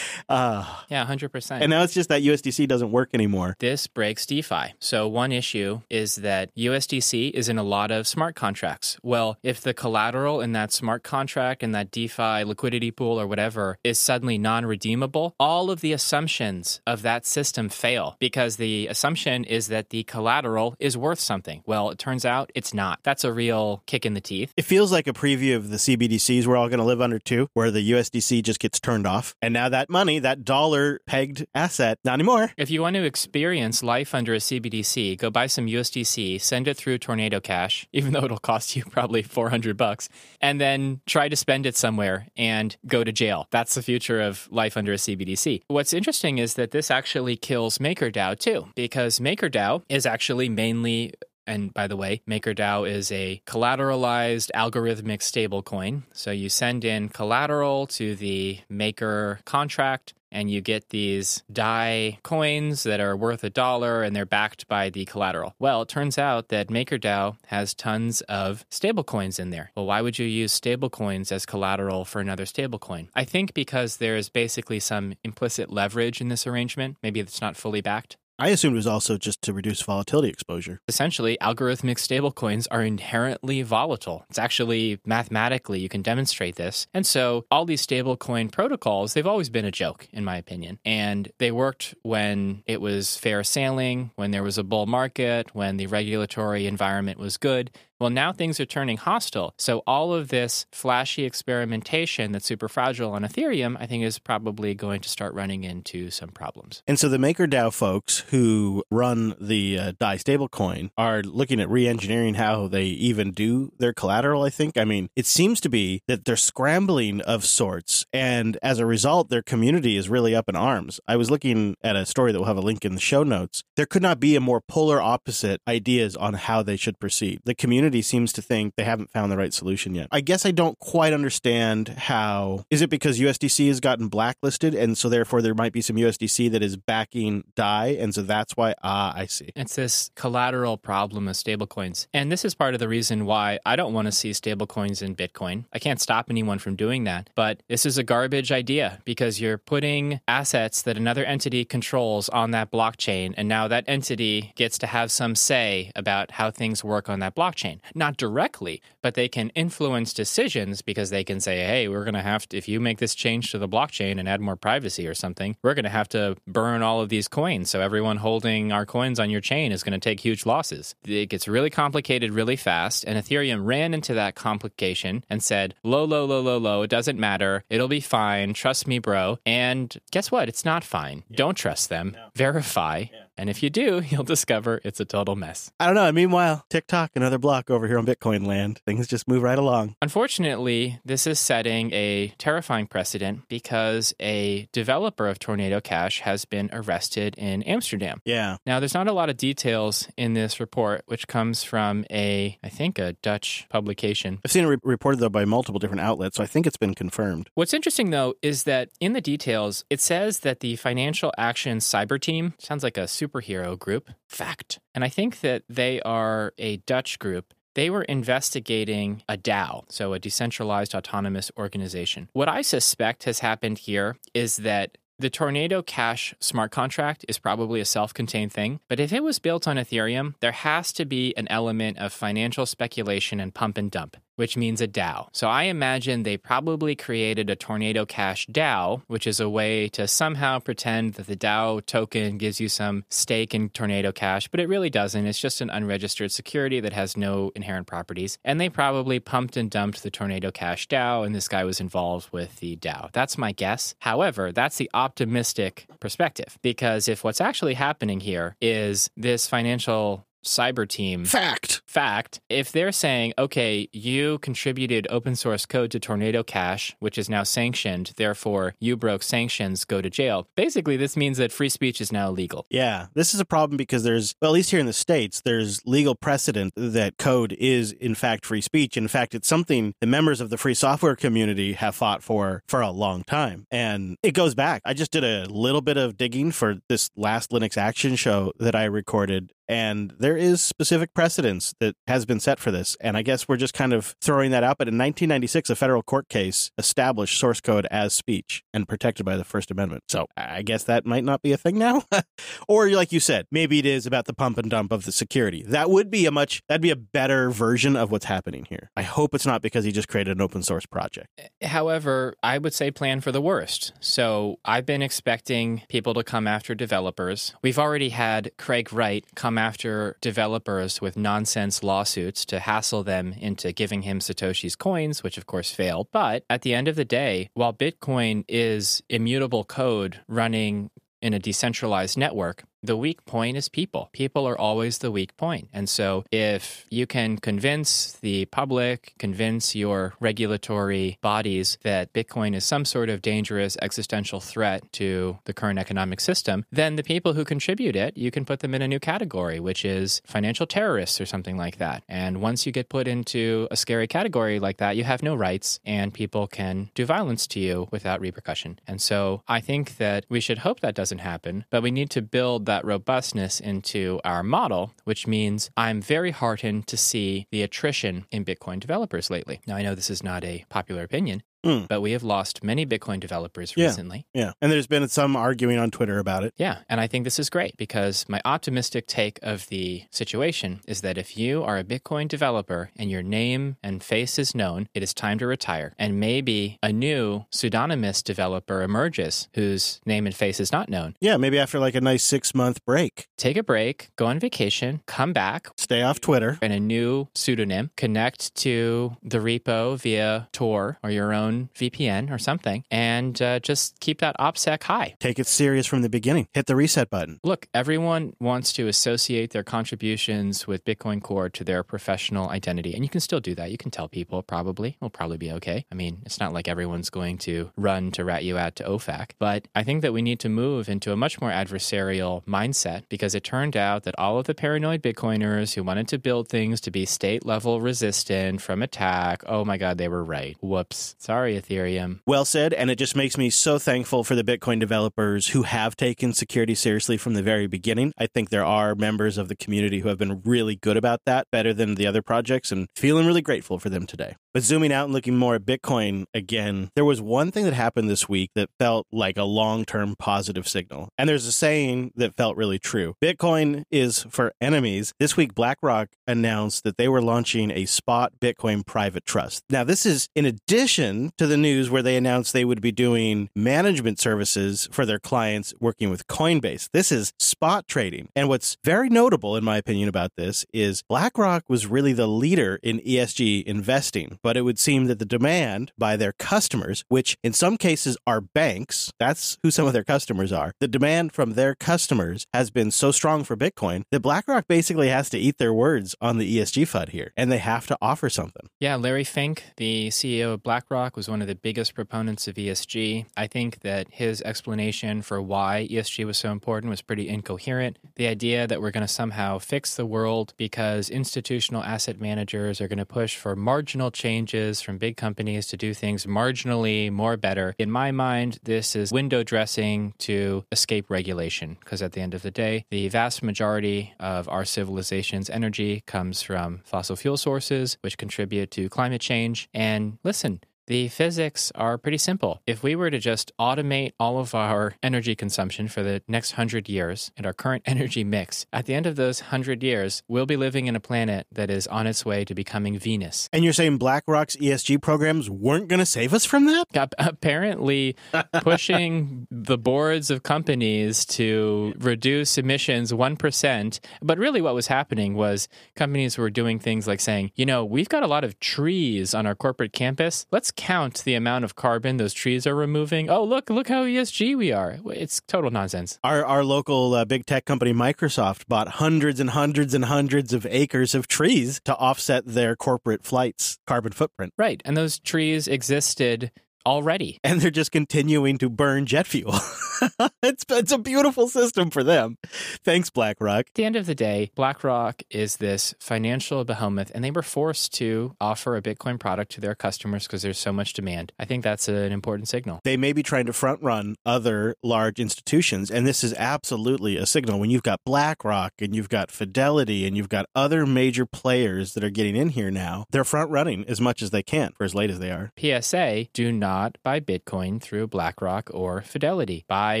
Yeah, 100%. and now it's just that USDC doesn't work anymore. This breaks DeFi. So, one issue is that USDC is in a lot of smart contracts. Well, if the collateral in that smart contract and that DeFi liquidity pool or whatever is suddenly non redeemable, all of the assumptions of that system fail because the assumption is that the collateral is worth something. Well, it turns out it's not. That's a real kick in the teeth. It feels like a preview of the CBDCs we're all going to live under too, where the USDC just gets turned off. And now that money, that dollar pegged asset, not anymore. If you want to experience life under a CBDC, go buy some USDC, send it through Tornado Cash, even though it'll cost you probably 400 bucks, and then try to spend it somewhere and go to jail. That's the future of life under a CBDC. What's interesting is that this actually kills MakerDAO too, because MakerDAO is actually mainly and by the way, MakerDAO is a collateralized algorithmic stablecoin. So you send in collateral to the Maker contract and you get these DAI coins that are worth a dollar and they're backed by the collateral. Well, it turns out that MakerDAO has tons of stablecoins in there. Well, why would you use stablecoins as collateral for another stablecoin? I think because there's basically some implicit leverage in this arrangement. Maybe it's not fully backed. I assumed it was also just to reduce volatility exposure. Essentially, algorithmic stablecoins are inherently volatile. It's actually mathematically, you can demonstrate this. And so, all these stablecoin protocols, they've always been a joke, in my opinion. And they worked when it was fair sailing, when there was a bull market, when the regulatory environment was good. Well, now things are turning hostile. So, all of this flashy experimentation that's super fragile on Ethereum, I think, is probably going to start running into some problems. And so the MakerDAO folks who run the uh, DAI stablecoin are looking at re-engineering how they even do their collateral. I think. I mean, it seems to be that they're scrambling of sorts, and as a result, their community is really up in arms. I was looking at a story that will have a link in the show notes. There could not be a more polar opposite ideas on how they should proceed. The community seems to think they haven't found the right solution yet. I guess I don't quite understand how. Is it because USDC has gotten blacklisted, and so therefore there might be some USDC that is backing DAI, and so that's why. Ah, I see. It's this collateral problem of stablecoins. And this is part of the reason why I don't want to see stablecoins in Bitcoin. I can't stop anyone from doing that. But this is a garbage idea because you're putting assets that another entity controls on that blockchain. And now that entity gets to have some say about how things work on that blockchain. Bitcoin. Not directly, but they can influence decisions because they can say, hey, we're going to have to, if you make this change to the blockchain and add more privacy or something, we're going to have to burn all of these coins. So everyone holding our coins on your chain is going to take huge losses. It gets really complicated really fast. And Ethereum ran into that complication and said, low, low, low, low, low. It doesn't matter. It'll be fine. Trust me, bro. And guess what? It's not fine. Yeah. Don't trust them. No. Verify. Yeah. And if you do, you'll discover it's a total mess. I don't know. Meanwhile, TikTok, another block over here on Bitcoin land. Things just move right along. Unfortunately, this is setting a terrifying precedent because a developer of Tornado Cash has been arrested in Amsterdam. Yeah. Now, there's not a lot of details in this report, which comes from a, I think, a Dutch publication. I've seen it re- reported, though, by multiple different outlets, so I think it's been confirmed. What's interesting, though, is that in the details, it says that the Financial Action Cyber Team sounds like a super superhero group, Fact. And I think that they are a Dutch group they were investigating a DAO, so a decentralized autonomous organization. What I suspect has happened here is that the Tornado Cash smart contract is probably a self contained thing, but if it was built on Ethereum, there has to be an element of financial speculation and pump and dump which means a DAO. So I imagine they probably created a Tornado Cash DAO, which is a way to somehow pretend that the DAO token gives you some stake in Tornado Cash, but it really doesn't. It's just an unregistered security that has no inherent properties. And they probably pumped and dumped the Tornado Cash DAO, and this guy was involved with the DAO. That's my guess. However, that's the optimistic perspective, because if what's actually happening here is this financial cyber team. Fact. Fact. If they're saying okay you contributed open source code to tornado cash which is now sanctioned therefore you broke sanctions go to jail. Basically this means that free speech is now illegal. Yeah this is a problem because there's well at least here in the states there's legal precedent that code is in fact free speech. In fact it's something the members of the free software community have fought for for a long time. And it goes back. I just did a little bit of digging for this last linux action show that i recorded and there is specific precedence that has been set for this. And I guess we're just kind of throwing that out. But in 1996, a federal court case established source code as speech and protected by the First Amendment. So I guess that might not be a thing now. or like you said, maybe it is about the pump and dump of the security. That would be a much, that'd be a better version of what's happening here. I hope it's not because he just created an open source project. Eh, however, I would say plan for the worst. So I've been expecting people to come after developers. We've already had Craig Wright come after developers with nonsense lawsuits to hassle them into giving him Satoshi's coins, which of course failed. But at the end of the day, while Bitcoin is immutable code running in a decentralized network, the weak point is people. People are always the weak point. And so if you can convince the public, convince your regulatory bodies that Bitcoin is some sort of dangerous existential threat to the current economic system, then the people who contribute it, you can put them in a new category, which is financial terrorists or something like that. And once you get put into a scary category like that, you have no rights and people can do violence to you without repercussion. And so I think that we should hope that doesn't happen, but we need to build that robustness into our model, which means I'm very heartened to see the attrition in Bitcoin developers lately. Now, I know this is not a popular opinion, Mm. But we have lost many Bitcoin developers yeah, recently. Yeah. And there's been some arguing on Twitter about it. Yeah. And I think this is great because my optimistic take of the situation is that if you are a Bitcoin developer and your name and face is known, it is time to retire. And maybe a new pseudonymous developer emerges whose name and face is not known. Yeah. Maybe after like a nice six month break. Take a break, go on vacation, come back, stay off Twitter, and a new pseudonym, connect to the repo via Tor or your own own VPN or something and uh, just keep that OPSEC high. Take it serious from the beginning. Hit the reset button. Look, everyone wants to associate their contributions with Bitcoin Core to their professional identity. And you can still do that. You can tell people probably. It'll probably be okay. I mean, it's not like everyone's going to run to rat you out to OFAC. But I think that we need to move into a much more adversarial mindset because it turned out that all of the paranoid Bitcoiners who wanted to build things to be state level resistant from attack, oh my God, they were right. Whoops. Sorry Sorry, Ethereum. Well said. And it just makes me so thankful for the Bitcoin developers who have taken security seriously from the very beginning. I think there are members of the community who have been really good about that, better than the other projects, and feeling really grateful for them today. But zooming out and looking more at Bitcoin again, there was one thing that happened this week that felt like a long term positive signal. And there's a saying that felt really true Bitcoin is for enemies. This week, BlackRock announced that they were launching a spot Bitcoin private trust. Now, this is in addition to the news where they announced they would be doing management services for their clients working with Coinbase. This is spot trading. And what's very notable, in my opinion, about this is BlackRock was really the leader in ESG investing, but it would seem that the demand by their customers, which in some cases are banks, that's who some of their customers are, the demand from their customers has been so strong for Bitcoin that BlackRock basically has to eat their words on the ESG FUD here, and they have to offer something. Yeah, Larry Fink, the CEO of BlackRock, was one of the biggest proponents of ESG. I think that his explanation for why ESG was so important was pretty incoherent. The idea that we're going to somehow fix the world because institutional asset managers are going to push for marginal changes from big companies to do things marginally more better. In my mind, this is window dressing to escape regulation because at the end of the day, the vast majority of our civilization's energy comes from fossil fuel sources, which contribute to climate change. And listen, the physics are pretty simple. If we were to just automate all of our energy consumption for the next hundred years and our current energy mix, at the end of those hundred years, we'll be living in a planet that is on its way to becoming Venus. And you're saying BlackRock's ESG programs weren't going to save us from that? Apparently, pushing the boards of companies to reduce emissions 1%. But really, what was happening was companies were doing things like saying, you know, we've got a lot of trees on our corporate campus. Let's count the amount of carbon those trees are removing. Oh, look, look how ESG we are. It's total nonsense. Our our local uh, big tech company Microsoft bought hundreds and hundreds and hundreds of acres of trees to offset their corporate flight's carbon footprint. Right, and those trees existed already. And they're just continuing to burn jet fuel. it's, it's a beautiful system for them. Thanks, BlackRock. At the end of the day, BlackRock is this financial behemoth, and they were forced to offer a Bitcoin product to their customers because there's so much demand. I think that's an important signal. They may be trying to front run other large institutions, and this is absolutely a signal. When you've got BlackRock and you've got Fidelity and you've got other major players that are getting in here now, they're front running as much as they can for as late as they are. PSA do not buy Bitcoin through BlackRock or Fidelity. Buy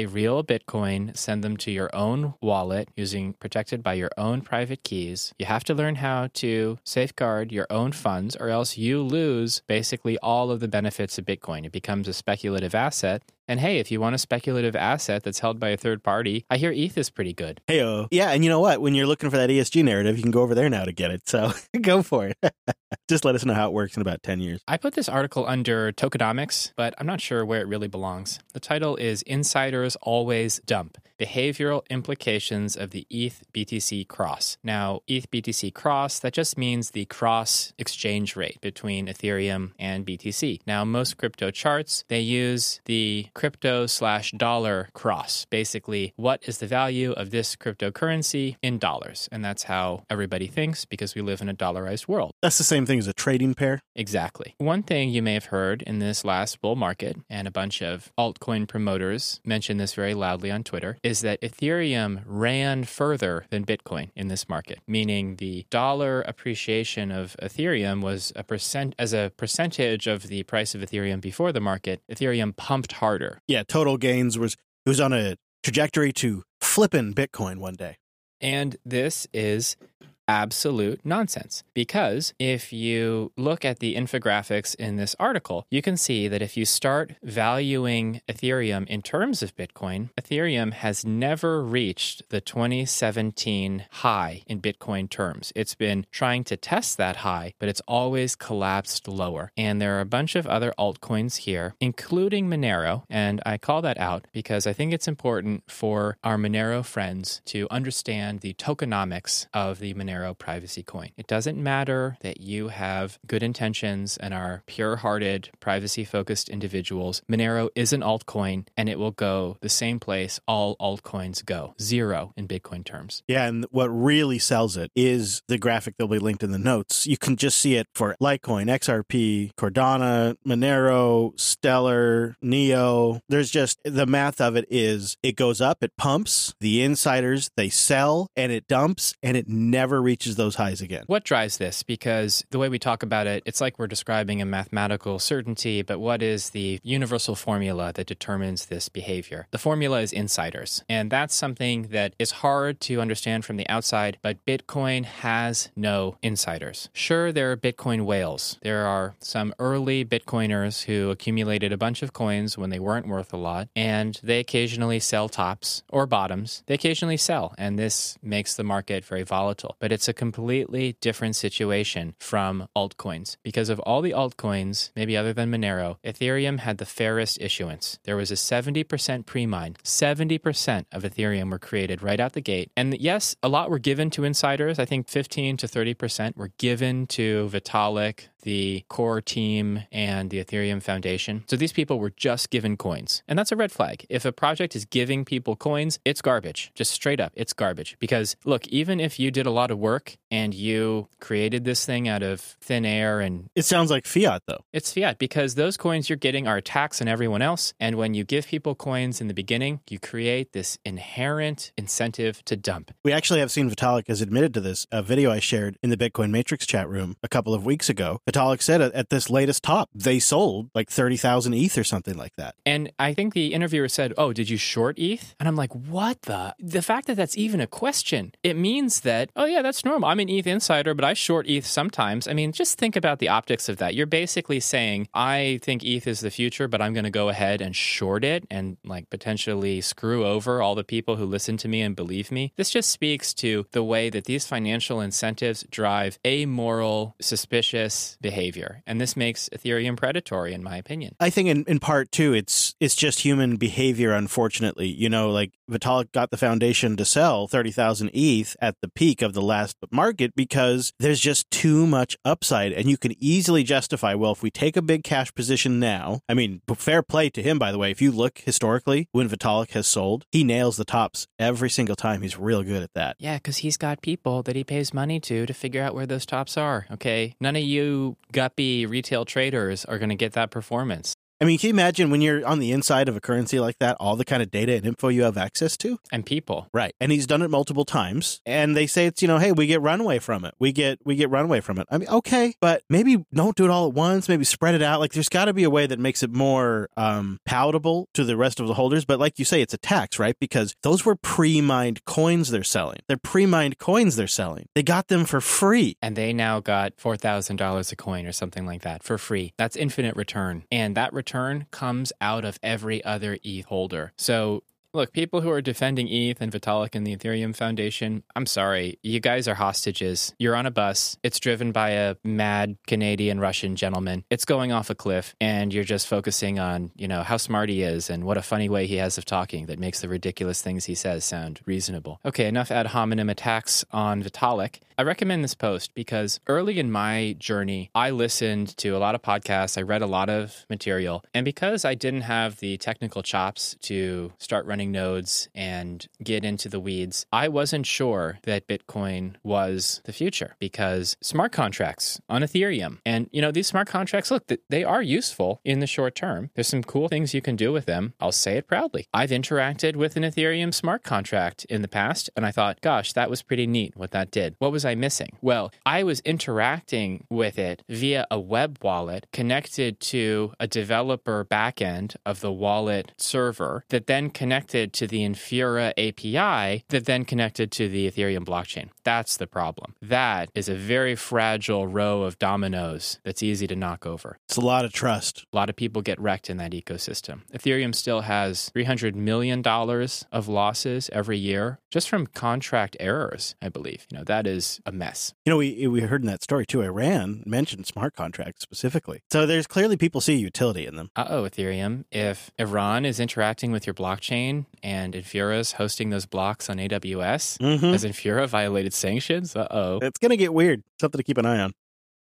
real Bitcoin, send them to your own wallet using protected by your own private keys. You have to learn how to safeguard your own funds, or else you lose basically all of the benefits of Bitcoin. It becomes a speculative asset and hey, if you want a speculative asset that's held by a third party, I hear ETH is pretty good. Hey, yeah, and you know what? When you're looking for that ESG narrative, you can go over there now to get it. So go for it. Just let us know how it works in about 10 years. I put this article under tokenomics, but I'm not sure where it really belongs. The title is Insiders Always Dump Behavioral Implications of the ETH BTC Cross. Now, ETH BTC Cross, that just means the cross exchange rate between Ethereum and BTC. Now, most crypto charts, they use the crypto slash dollar cross. Basically, what is the value of this cryptocurrency in dollars? And that's how everybody thinks because we live in a dollarized world. That's the same thing as a trading pair. Exactly. One thing you may have heard in this last bull market, and a bunch of altcoin promoters mention this very loudly on Twitter, is that Ethereum ran further than Bitcoin in this market, meaning the dollar appreciation of Ethereum was a percent as a percentage of the price of Ethereum before the market. Ethereum pumped harder. Yeah, total gains was it was on a trajectory to flipping Bitcoin one day. And this is absolute nonsense. Because if you look at the infographics in this article, you can see that if you start valuing Ethereum in terms of Bitcoin, Ethereum has never reached the 2017 high in Bitcoin terms. It's been trying to test that high, but it's always collapsed lower. And there are a bunch of other altcoins here, including Monero. And I call that out because I think it's important for our Monero friends to understand the tokenomics of the Monero Privacy coin. It doesn't matter that you have good intentions and are pure hearted, privacy focused individuals. Monero is an altcoin and it will go the same place all altcoins go zero in Bitcoin terms. Yeah. And what really sells it is the graphic that'll be linked in the notes. You can just see it for Litecoin, XRP, Cardano, Monero, Stellar, Neo. There's just the math of it is it goes up, it pumps, the insiders, they sell, and it dumps, and it never reaches those highs again. What drives this? Because the way we talk about it, it's like we're describing a mathematical certainty, but what is the universal formula that determines this behavior? The formula is insiders. And that's something that is hard to understand from the outside, but Bitcoin has no insiders. Sure, there are Bitcoin whales. There are some early Bitcoiners who accumulated a bunch of coins when they weren't worth a lot, and they occasionally sell tops or bottoms. They occasionally sell, and this makes the market very volatile. But it's a completely different situation from altcoins because of all the altcoins, maybe other than Monero, Ethereum had the fairest issuance. There was a 70% pre mine. 70% of Ethereum were created right out the gate. And yes, a lot were given to insiders. I think 15 to 30% were given to Vitalik, the core team and the Ethereum Foundation. So these people were just given coins. And that's a red flag. If a project is giving people coins, it's garbage. Just straight up, it's garbage. Because look, even if you did a lot of work and you created this thing out of thin air and It sounds like fiat, though. it's fiat because those coins you're getting are a tax on everyone else. And when you give people coins in the beginning, you create this inherent incentive to dump. We actually have seen Vitalik has admitted to this. A video I shared in the Bitcoin Matrix chat room a couple of weeks ago. Vitalik said at, at this latest top, they sold like 30,000 ETH or something like that. And I think the interviewer said, "Oh, did you short ETH?" And I'm like, "What the? The fact that that's even a question, it means that oh yeah, that's normal. I'm an ETH insider, but I short ETH sometimes. I mean, just think about the optics of that. You're basically saying, I think ETH is the future, but I'm going to go ahead and short it and like potentially screw over all the people who listen to me and believe me. This just speaks to the way that these financial incentives drive amoral, suspicious behavior, and this makes Ethereum predatory, in my opinion. I think in, in part too, it's it's just human behavior. Unfortunately, you know, like Vitalik got the foundation to sell thirty thousand ETH at the peak of the last market because there's just too much upside, and you can easily justify. Well, if we take a big cash position now, I mean, fair play to him. By the way, if you look historically, when Vitalik has sold, he nails the tops every single time. He's real good at that. Yeah, because he's got people that he pays money to to figure out where those tops are. Okay. None of you guppy retail traders are going to get that performance. I mean, can you imagine when you're on the inside of a currency like that, all the kind of data and info you have access to? And people. Right. And he's done it multiple times. And they say it's, you know, hey, we get runway from it. We get we get runway from it. I mean, okay, but maybe don't do it all at once, maybe spread it out. Like there's gotta be a way that makes it more um palatable to the rest of the holders. But like you say, it's a tax, right? Because those were pre-mined coins they're selling. They're pre-mined coins they're selling. They got them for free. And they now got $4,000 a coin or something like that for free. That's infinite return. And that return comes out of every other ETH holder. So Look, people who are defending ETH and Vitalik and the Ethereum Foundation, I'm sorry, you guys are hostages. You're on a bus. It's driven by a mad Canadian Russian gentleman. It's going off a cliff, and you're just focusing on, you know, how smart he is and what a funny way he has of talking that makes the ridiculous things he says sound reasonable. Okay, enough ad hominem attacks on Vitalik. I recommend this post because early in my journey, I listened to a lot of podcasts, I read a lot of material, and because I didn't have the technical chops to start running nodes and get into the weeds, I wasn't sure that Bitcoin was the future because smart contracts on Ethereum, and you know, these smart contracts, look, they are useful in the short term. There's some cool things you can do with them. I'll say it proudly. I've interacted with an Ethereum smart contract in the past, and I thought, gosh, that was pretty neat what that did. What was I missing? Well, I was interacting with it via a web wallet connected to a developer backend of the wallet server that then connected to the Infura API that then connected to the Ethereum blockchain. That's the problem. That is a very fragile row of dominoes that's easy to knock over. It's a lot of trust. A lot of people get wrecked in that ecosystem. Ethereum still has $300 million of losses every year just from contract errors, I believe. You know, that is a mess. You know, we we heard in that story too. Iran mentioned smart contracts specifically, so there's clearly people see utility in them. Uh oh, Ethereum. If Iran is interacting with your blockchain and Infura's hosting those blocks on AWS, Mhm. has Infura violated sanctions? Uh oh. It's gonna get weird. Something to keep an eye on.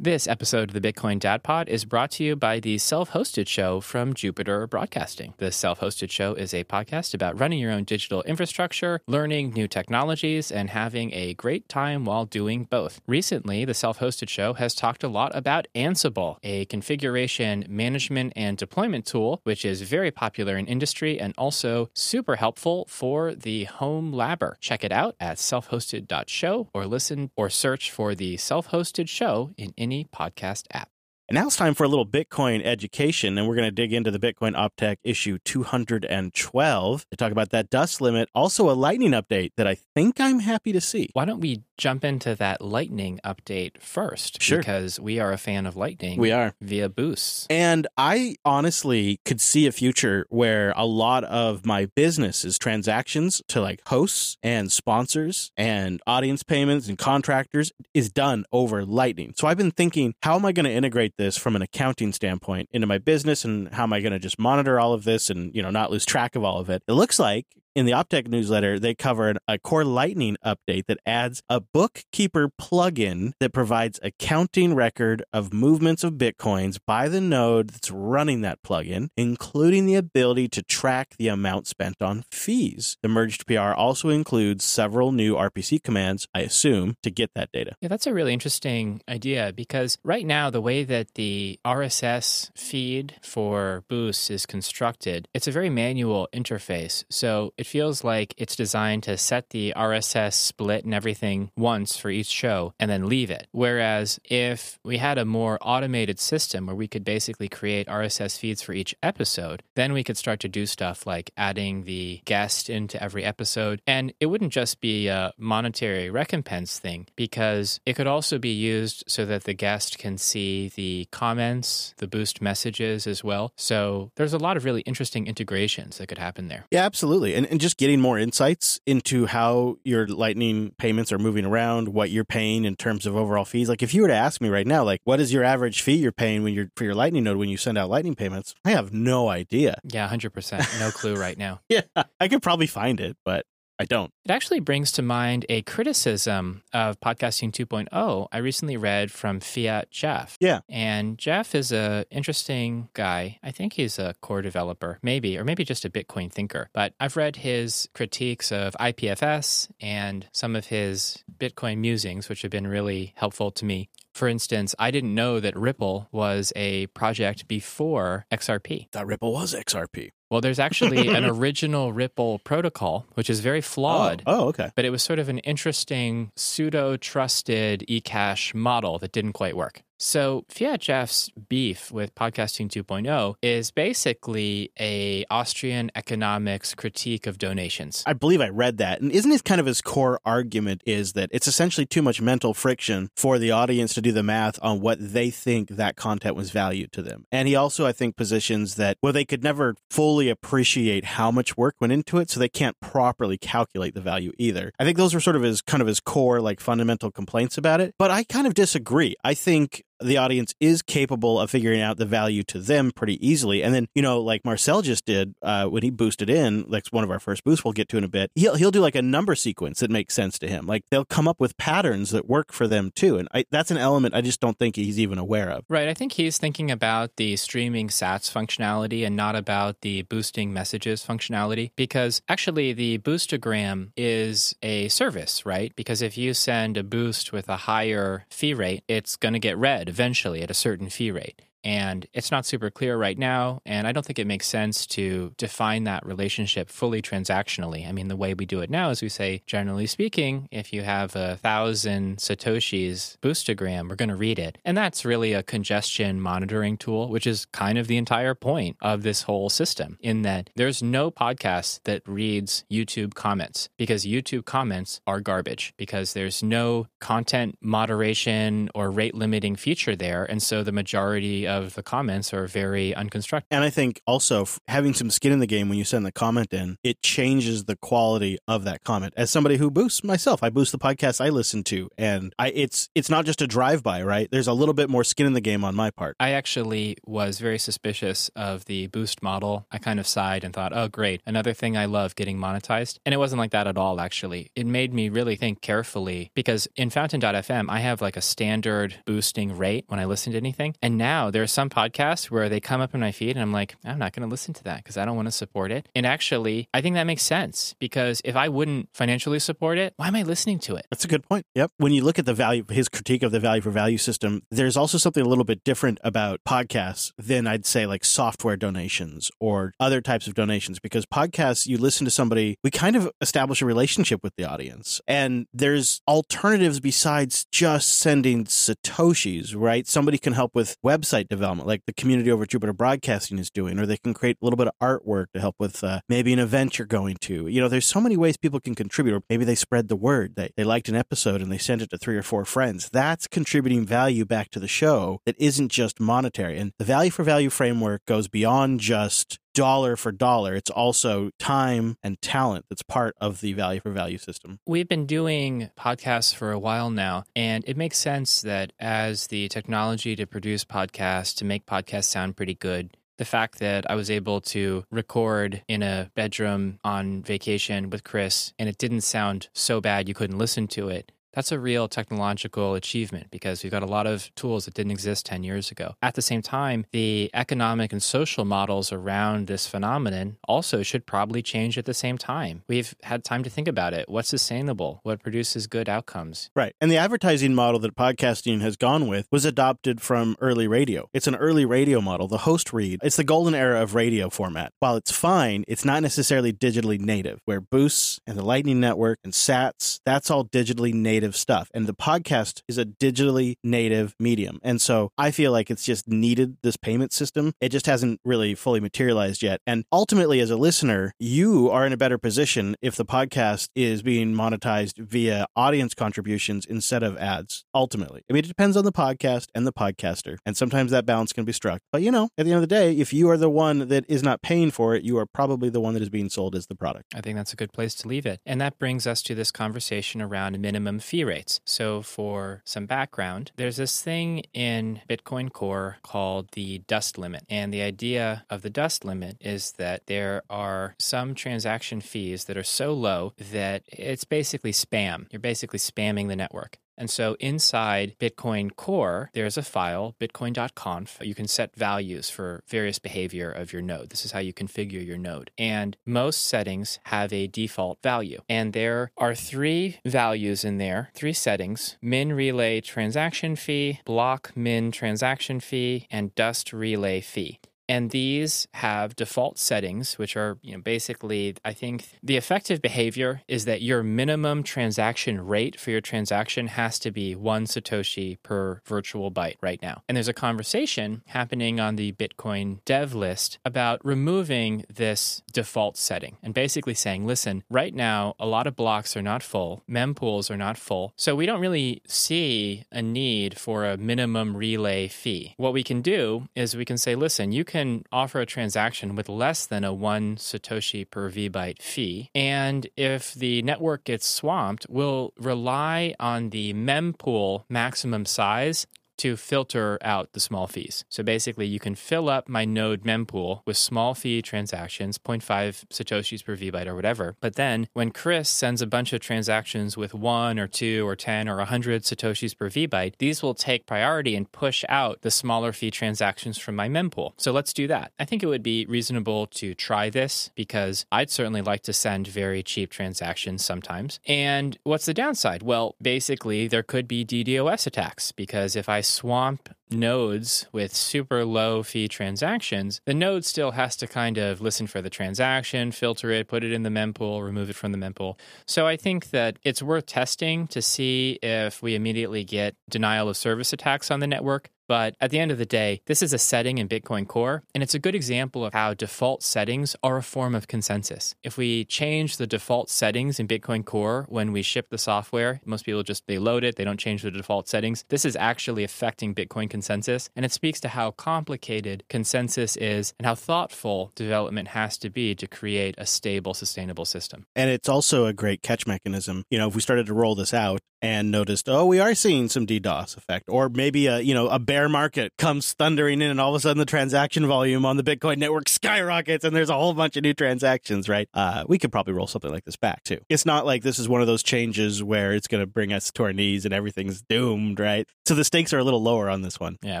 This episode of the Bitcoin Dad Pod is brought to you by the self hosted show from Jupiter Broadcasting. The self hosted show is a podcast about running your own digital infrastructure, learning new technologies, and having a great time while doing both. Recently, the self hosted show has talked a lot about Ansible, a configuration management and deployment tool, which is very popular in industry and also super helpful for the home labber. Check it out at self-hosted.show or listen or search for the self-hosted show in any podcast app. And now it's time for a little Bitcoin education, and we're going to dig into the Bitcoin Optech issue 212 to talk about that dust limit. Also, a lightning update that I think I'm happy to see. Why don't we jump into that lightning update first? Sure. Because we are a fan of lightning. We are. Via boosts. And I honestly could see a future where a lot of my business is transactions to like hosts and sponsors and audience payments and contractors is done over Lightning. So I've been thinking, how am I going to integrate this from an accounting standpoint into my business and how am I going to just monitor all of this and, you know, not lose track of all of it? It looks like in the Optech newsletter, they covered a Core Lightning update that adds a bookkeeper plugin that provides accounting record of movements of Bitcoins by the node that's running that plugin, including the ability to track the amount spent on fees. The merged PR also includes several new RPC commands, I assume, to get that data. Yeah, that's a really interesting idea because right now, the way that the RSS feed for Boost is constructed, it's a very manual interface. So it feels like it's designed to set the RSS split and everything once for each show and then leave it. Whereas if we had a more automated system where we could basically create RSS feeds for each episode, then we could start to do stuff like adding the guest into every episode. And it wouldn't just be a monetary recompense thing because it could also be used so that the guest can see the comments, the boost messages as well. So there's a lot of really interesting integrations that could happen there. Yeah, absolutely. And, and just getting more insights into how your Lightning payments are moving around, what you're paying in terms of overall fees. Like if you were to ask me right now, like what is your average fee you're paying when you're for your Lightning node when you send out Lightning payments? I have no idea. Yeah, 100%. No clue right now. Yeah, I could probably find it, but I don't. It actually brings to mind a criticism of podcasting 2.0 I recently read from Fiatjaf. Yeah. And Jeff is a interesting guy. I think he's a core developer, maybe, or maybe just a Bitcoin thinker. But I've read his critiques of IPFS and some of his Bitcoin musings, which have been really helpful to me. For instance, I didn't know that Ripple was a project before XRP. That Ripple was XRP. Well, there's actually an original Ripple protocol, which is very flawed. Oh, oh, okay. But it was sort of an interesting pseudo trusted eCash model that didn't quite work. So Fiatjaf's beef with podcasting 2.0 is basically a Austrian economics critique of donations. I believe I read that. And isn't it kind of his core argument is that it's essentially too much mental friction for the audience to do the math on what they think that content was valued to them. And he also, I think, positions that, well, they could never fully appreciate how much work went into it, so they can't properly calculate the value either. I think those are sort of his kind of his core, like fundamental complaints about it. But I kind of disagree. I think the audience is capable of figuring out the value to them pretty easily. And then, you know, like Marcel just did uh, when he boosted in, like one of our first boosts we'll get to in a bit, he'll, he'll do like a number sequence that makes sense to him. Like they'll come up with patterns that work for them too. And I, that's an element I just don't think he's even aware of. Right. I think he's thinking about the streaming sats functionality and not about the boosting messages functionality because actually the boostagram is a service, right? Because if you send a boost with a higher fee rate, it's going to get read eventually at a certain fee rate. And it's not super clear right now. And I don't think it makes sense to define that relationship fully transactionally. I mean, the way we do it now is we say, generally speaking, if you have a thousand Satoshis boostagram, we're going to read it. And that's really a congestion monitoring tool, which is kind of the entire point of this whole system, in that there's no podcast that reads YouTube comments because YouTube comments are garbage because there's no content moderation or rate limiting feature there. And so the majority of the comments are very unconstructive. And I think also having some skin in the game when you send the comment in, it changes the quality of that comment. As somebody who boosts myself, I boost the podcast I listen to, and I it's it's not just a drive by, right? There's a little bit more skin in the game on my part. I actually was very suspicious of the boost model. I kind of sighed and thought, oh, great. Another thing I love getting monetized. And it wasn't like that at all, actually. It made me really think carefully because in Fountain.fm, I have like a standard boosting rate when I listen to anything. And now there are some podcasts where they come up in my feed and I'm like, I'm not going to listen to that because I don't want to support it. And actually, I think that makes sense because if I wouldn't financially support it, why am I listening to it? That's a good point. Yep. When you look at the value, his critique of the value for value system, there's also something a little bit different about podcasts than I'd say like software donations or other types of donations because podcasts, you listen to somebody, we kind of establish a relationship with the audience. And there's alternatives besides just sending Satoshis, right? Somebody can help with website development, like the community over at Jupiter Broadcasting is doing, or they can create a little bit of artwork to help with uh, maybe an event you're going to. You know, there's so many ways people can contribute, or maybe they spread the word that they liked an episode and they sent it to three or four friends. That's contributing value back to the show that isn't just monetary. And the value for value framework goes beyond just dollar for dollar. It's also time and talent that's part of the value for value system. We've been doing podcasts for a while now, and it makes sense that as the technology to produce podcasts, to make podcasts sound pretty good, the fact that I was able to record in a bedroom on vacation with Chris and it didn't sound so bad you couldn't listen to it that's a real technological achievement because we've got a lot of tools that didn't exist 10 years ago. At the same time, the economic and social models around this phenomenon also should probably change at the same time. We've had time to think about it. What's sustainable? What produces good outcomes? Right. And the advertising model that podcasting has gone with was adopted from early radio. It's an early radio model, the host read. It's the golden era of radio format. While it's fine, it's not necessarily digitally native, where Boosts and the Lightning Network and Sats, that's all digitally native native stuff. And the podcast is a digitally native medium. And so I feel like it's just needed this payment system. It just hasn't really fully materialized yet. And ultimately, as a listener, you are in a better position if the podcast is being monetized via audience contributions instead of ads. Ultimately, I mean, it depends on the podcast and the podcaster. And sometimes that balance can be struck. But you know, at the end of the day, if you are the one that is not paying for it, you are probably the one that is being sold as the product. I think that's a good place to leave it. And that brings us to this conversation around minimum fee rates. So, for some background, there's this thing in Bitcoin Core called the dust limit. And the idea of the dust limit is that there are some transaction fees that are so low that it's basically spam. You're basically spamming the network. And so inside Bitcoin Core, there's a file, bitcoin.conf. You can set values for various behavior of your node. This is how you configure your node. And most settings have a default value. And there are three values in there, three settings min relay transaction fee, block min transaction fee, and dust relay fee. And these have default settings, which are, you know, basically, I think the effective behavior is that your minimum transaction rate for your transaction has to be one Satoshi per virtual byte right now. And there's a conversation happening on the Bitcoin dev list about removing this default setting and basically saying, listen, right now, a lot of blocks are not full, mempools are not full. So we don't really see a need for a minimum relay fee. What we can do is we can say, listen, you can can offer a transaction with less than a one Satoshi per vbyte fee. And if the network gets swamped, we'll rely on the mempool maximum size to filter out the small fees. So basically, you can fill up my node mempool with small fee transactions, 0.5 satoshis per vbyte or whatever. But then when Chris sends a bunch of transactions with one or two or 10 or 100 satoshis per vbyte, these will take priority and push out the smaller fee transactions from my mempool. So let's do that. I think it would be reasonable to try this because I'd certainly like to send very cheap transactions sometimes. And what's the downside? Well, basically, there could be DDoS attacks because if I swamp nodes with super low fee transactions, the node still has to kind of listen for the transaction, filter it, put it in the mempool, remove it from the mempool. So I think that it's worth testing to see if we immediately get denial of service attacks on the network. But at the end of the day, this is a setting in Bitcoin Core, and it's a good example of how default settings are a form of consensus. If we change the default settings in Bitcoin Core when we ship the software, most people just they load it, they don't change the default settings. This is actually affecting Bitcoin consensus, and it speaks to how complicated consensus is and how thoughtful development has to be to create a stable, sustainable system. And it's also a great catch mechanism. You know, if we started to roll this out and noticed, oh, we are seeing some DDoS effect, or maybe a you know a bear market comes thundering in, and all of a sudden the transaction volume on the Bitcoin network skyrockets, and there's a whole bunch of new transactions. Right? Uh, we could probably roll something like this back too. It's not like this is one of those changes where it's going to bring us to our knees and everything's doomed. Right? So the stakes are a little lower on this one. Yeah,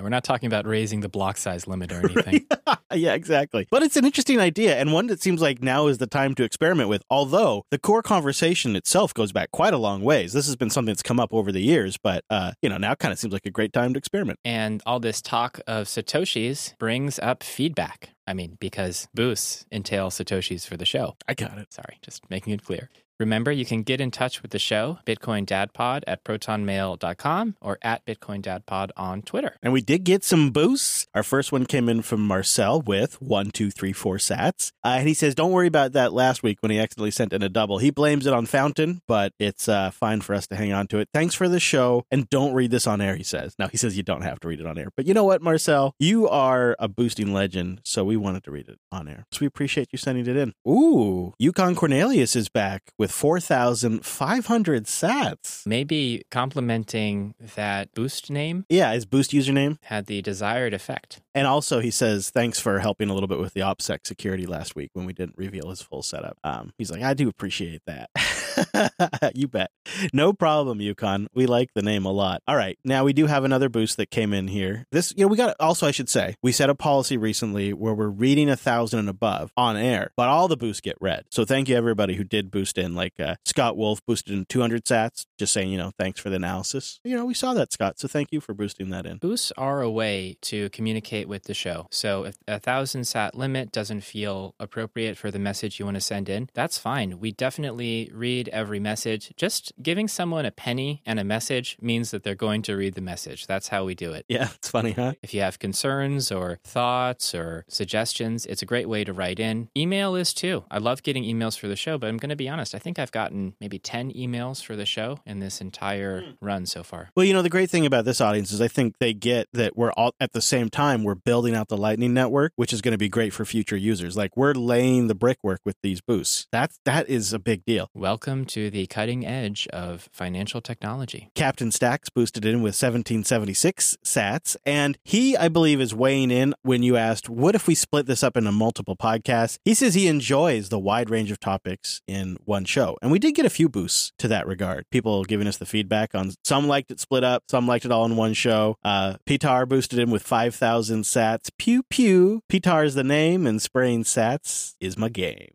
we're not talking about raising the block size limit or anything. yeah, exactly. But it's an interesting idea and one that seems like now is the time to experiment with. Although the core conversation itself goes back quite a long ways. This has been something that's come up over the years, but uh, you know, now kind of seems like a great time to experiment. And all this talk of Satoshis brings up feedback. I mean, because boosts entail Satoshis for the show. I got it. Sorry, just making it clear. Remember, you can get in touch with the show, Bitcoin Dad Pod at protonmail.com or at Bitcoin Dad Pod on Twitter. And we did get some boosts. Our first one came in from Marcel with one, two, three, four sats. Uh, and he says, Don't worry about that last week when he accidentally sent in a double. He blames it on Fountain, but it's uh, fine for us to hang on to it. Thanks for the show. And don't read this on air, he says. Now, he says you don't have to read it on air. But you know what, Marcel? You are a boosting legend, so we wanted to read it on air. So we appreciate you sending it in. Ooh, Yukon Cornelius is back with 4,500 sats. Maybe complimenting that boost name Yeah, his boost username. had the desired effect. And also, he says, thanks for helping a little bit with the OPSEC security last week when we didn't reveal his full setup. Um, he's like, I do appreciate that. you bet. No problem, Yukon. We like the name a lot. All right. Now, we do have another boost that came in here. This, you know, we got, also, I should say, we set a policy recently where we're reading a thousand and above on air, but all the boosts get read. So thank you, everybody who did boost in. Like uh, Scott Wolf boosted in 200 sats, just saying, you know, thanks for the analysis. You know, we saw that, Scott. So thank you for boosting that in. Boosts are a way to communicate with the show. So if a thousand sat limit doesn't feel appropriate for the message you want to send in, that's fine. We definitely read every message. Just giving someone a penny and a message means that they're going to read the message. That's how we do it. Yeah, it's funny, huh? If you have concerns or thoughts or suggestions, it's a great way to write in. Email is too. I love getting emails for the show, but I'm going to be honest, I think I've gotten maybe 10 emails for the show in this entire hmm. run so far. Well, you know, the great thing about this audience is I think they get that we're all at the same time, we're building out the Lightning Network, which is going to be great for future users. Like we're laying the brickwork with these boosts. That's, that is a big deal. Welcome to the cutting edge of financial technology. Captain Stacks boosted in with 1776 sats. And he, I believe, is weighing in when you asked, what if we split this up into multiple podcasts? He says he enjoys the wide range of topics in one show. And we did get a few boosts to that regard. People giving us the feedback on some liked it split up, some liked it all in one show. Uh, Pitar boosted in with 5,000 sats. Pew pew. Pitar is the name, and spraying sats is my game.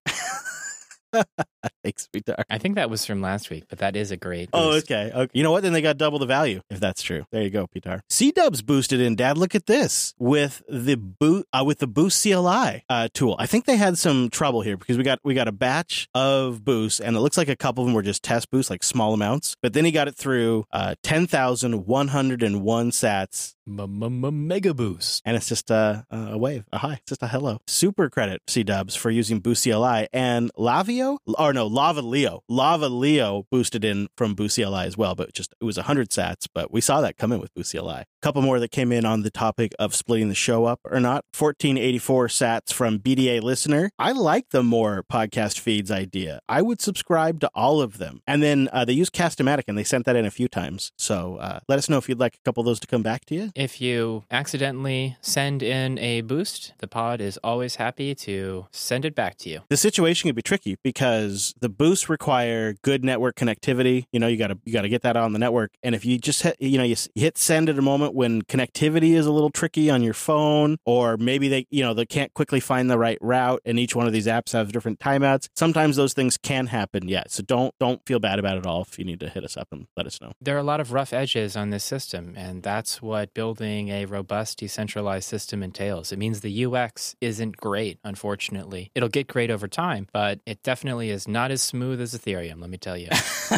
Thanks. I think that was from last week, but that is a great. Oh, boost. okay. okay. You know what? Then they got double the value, if that's true. There you go, Pitar. C Dubs boosted in. Dad, look at this with the boot uh, with the Boost CLI uh, tool. I think they had some trouble here because we got we got a batch of boosts, and it looks like a couple of them were just test boosts, like small amounts. But then he got it through uh, ten thousand one hundred and one Sats Mega boost. and it's just a, a wave, a hi, it's just a hello. Super credit C Dubs for using Boost CLI and Lavio, or no, Lava Leo. Lava Leo boosted in from Boost as well, but just it was 100 sats, but we saw that come in with Boost A couple more that came in on the topic of splitting the show up or not. 1484 sats from BDA listener. I like the more podcast feeds idea. I would subscribe to all of them. And then uh, they use Castamatic and they sent that in a few times. So uh, let us know if you'd like a couple of those to come back to you. If you accidentally send in a boost, the pod is always happy to send it back to you. the situation can be tricky because the boosts require good network connectivity. You know, you got to you got to get that on the network. And if you just hit, you know you hit send at a moment when connectivity is a little tricky on your phone, or maybe they you know they can't quickly find the right route, and each one of these apps have different timeouts. Sometimes those things can happen. Yeah, so don't don't feel bad about it all. If you need to hit us up and let us know. There are a lot of rough edges on this system, and that's what building a robust, decentralized system entails. It means the UX isn't great, unfortunately. It'll get great over time, but it definitely is not as smooth as Ethereum, let me tell you.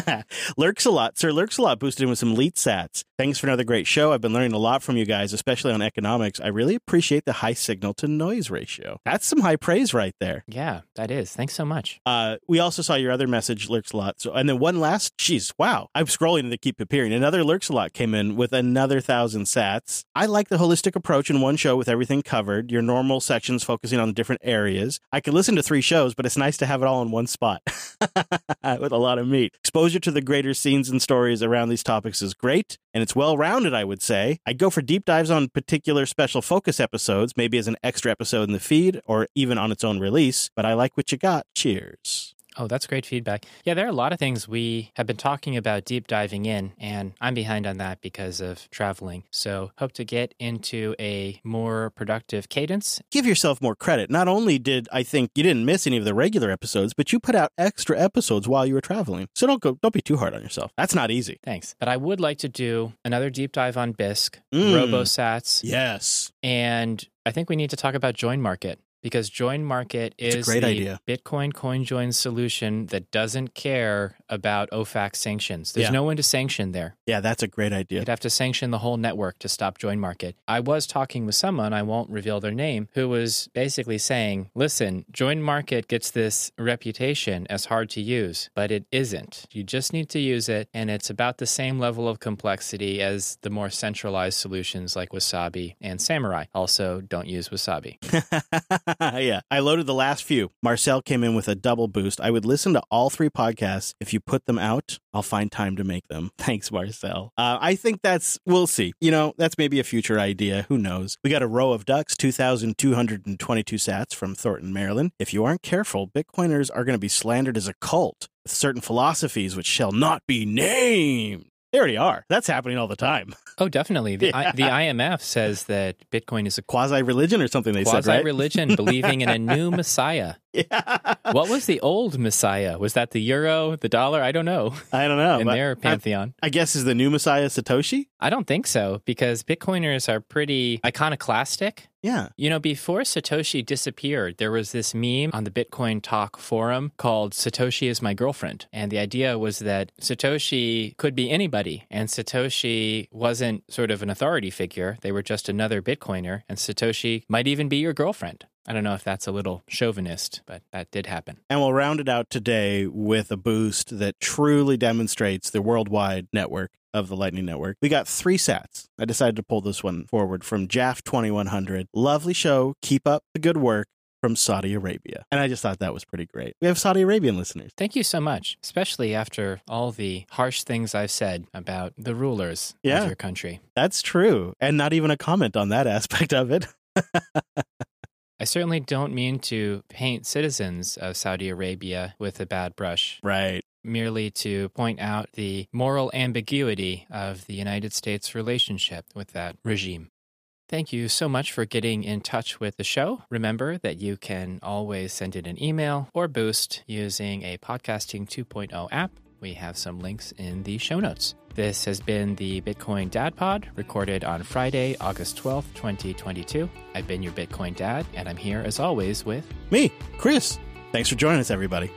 Lurks a lot. Sir Lurks a lot boosted in with some leet sats. Thanks for another great show. I've been learning a lot from you guys, especially on economics. I really appreciate the high signal to noise ratio. That's some high praise right there. yeah, that is. Thanks so much. Uh, we also saw your other message, Lurks a lot. So, and then one last, jeez, wow. I'm scrolling and they keep appearing. Another Lurks a lot came in with another thousand sats. I like the holistic approach in one show with everything covered. Your normal sections focusing on different areas. I could listen to three shows, but it's nice to have it all in one spot with a lot of meat. Exposure to the greater scenes and stories around these topics is great, and it's well rounded, I would say. I'd go for deep dives on particular special focus episodes, maybe as an extra episode in the feed or even on its own release, but I like what you got. Cheers. Oh, that's great feedback. Yeah, there are a lot of things we have been talking about deep diving in, and I'm behind on that because of traveling. So, hope to get into a more productive cadence. Give yourself more credit. Not only did I think you didn't miss any of the regular episodes, but you put out extra episodes while you were traveling. So don't go don't be too hard on yourself. That's not easy. Thanks. But I would like to do another deep dive on Bisq, Mm. RoboSats, Yes. and I think we need to talk about Join Market. Because Join Market It's a is great the idea. Bitcoin CoinJoin solution that doesn't care about OFAC sanctions. There's Yeah. no one to sanction there. Yeah, that's a great idea. You'd have to sanction the whole network to stop Join Market. I was talking with someone, I won't reveal their name, who was basically saying, listen, Join Market gets this reputation as hard to use, but it isn't. You just need to use it, and it's about the same level of complexity as the more centralized solutions like Wasabi and Samurai. Also, don't use Wasabi. yeah. I loaded the last few. Marcel came in with a double boost. I would listen to all three podcasts. If you put them out, I'll find time to make them. Thanks, Marcel. Uh, I think that's, we'll see. You know, that's maybe a future idea. Who knows? We got a row of ducks, 2,222 sats from Thornton, Maryland. If you aren't careful, Bitcoiners are going to be slandered as a cult with certain philosophies which shall not be named. They already are. That's happening all the time. Oh, definitely. The, I, the IMF says that Bitcoin is a Quasi religion or something they said, quasi right? religion believing in a new messiah. Yeah. What was the old Messiah? Was that the euro, the dollar? I don't know. I don't know. In their I- pantheon. I guess is the new Messiah Satoshi? I don't think so because Bitcoiners are pretty iconoclastic. Yeah. You know, before Satoshi disappeared, there was this meme on the Bitcoin Talk forum called Satoshi is my girlfriend. And the idea was that Satoshi could be anybody, and Satoshi wasn't sort of an authority figure. They were just another Bitcoiner, and Satoshi might even be your girlfriend. I don't know if that's a little chauvinist, but that did happen. And we'll round it out today with a boost that truly demonstrates the worldwide network of the Lightning Network. We got three sats. I decided to pull this one forward from Jaff 2100. Lovely show. Keep up the good work from Saudi Arabia. And I just thought that was pretty great. We have Saudi Arabian listeners. Thank you so much, especially after all the harsh things I've said about the rulers Yeah. of your country. That's true. And not even a comment on that aspect of it. I certainly don't mean to paint citizens of Saudi Arabia with a bad brush, Right. merely to point out the moral ambiguity of the United States' relationship with that regime. Thank you so much for getting in touch with the show. Remember that you can always send in an email or boost using a Podcasting 2.0 app. We have some links in the show notes. This has been the Bitcoin Dad Pod, recorded on Friday, August 12th, 2022. I've been your Bitcoin Dad, and I'm here as always with Me, Chris. Thanks for joining us, everybody.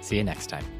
see you next time.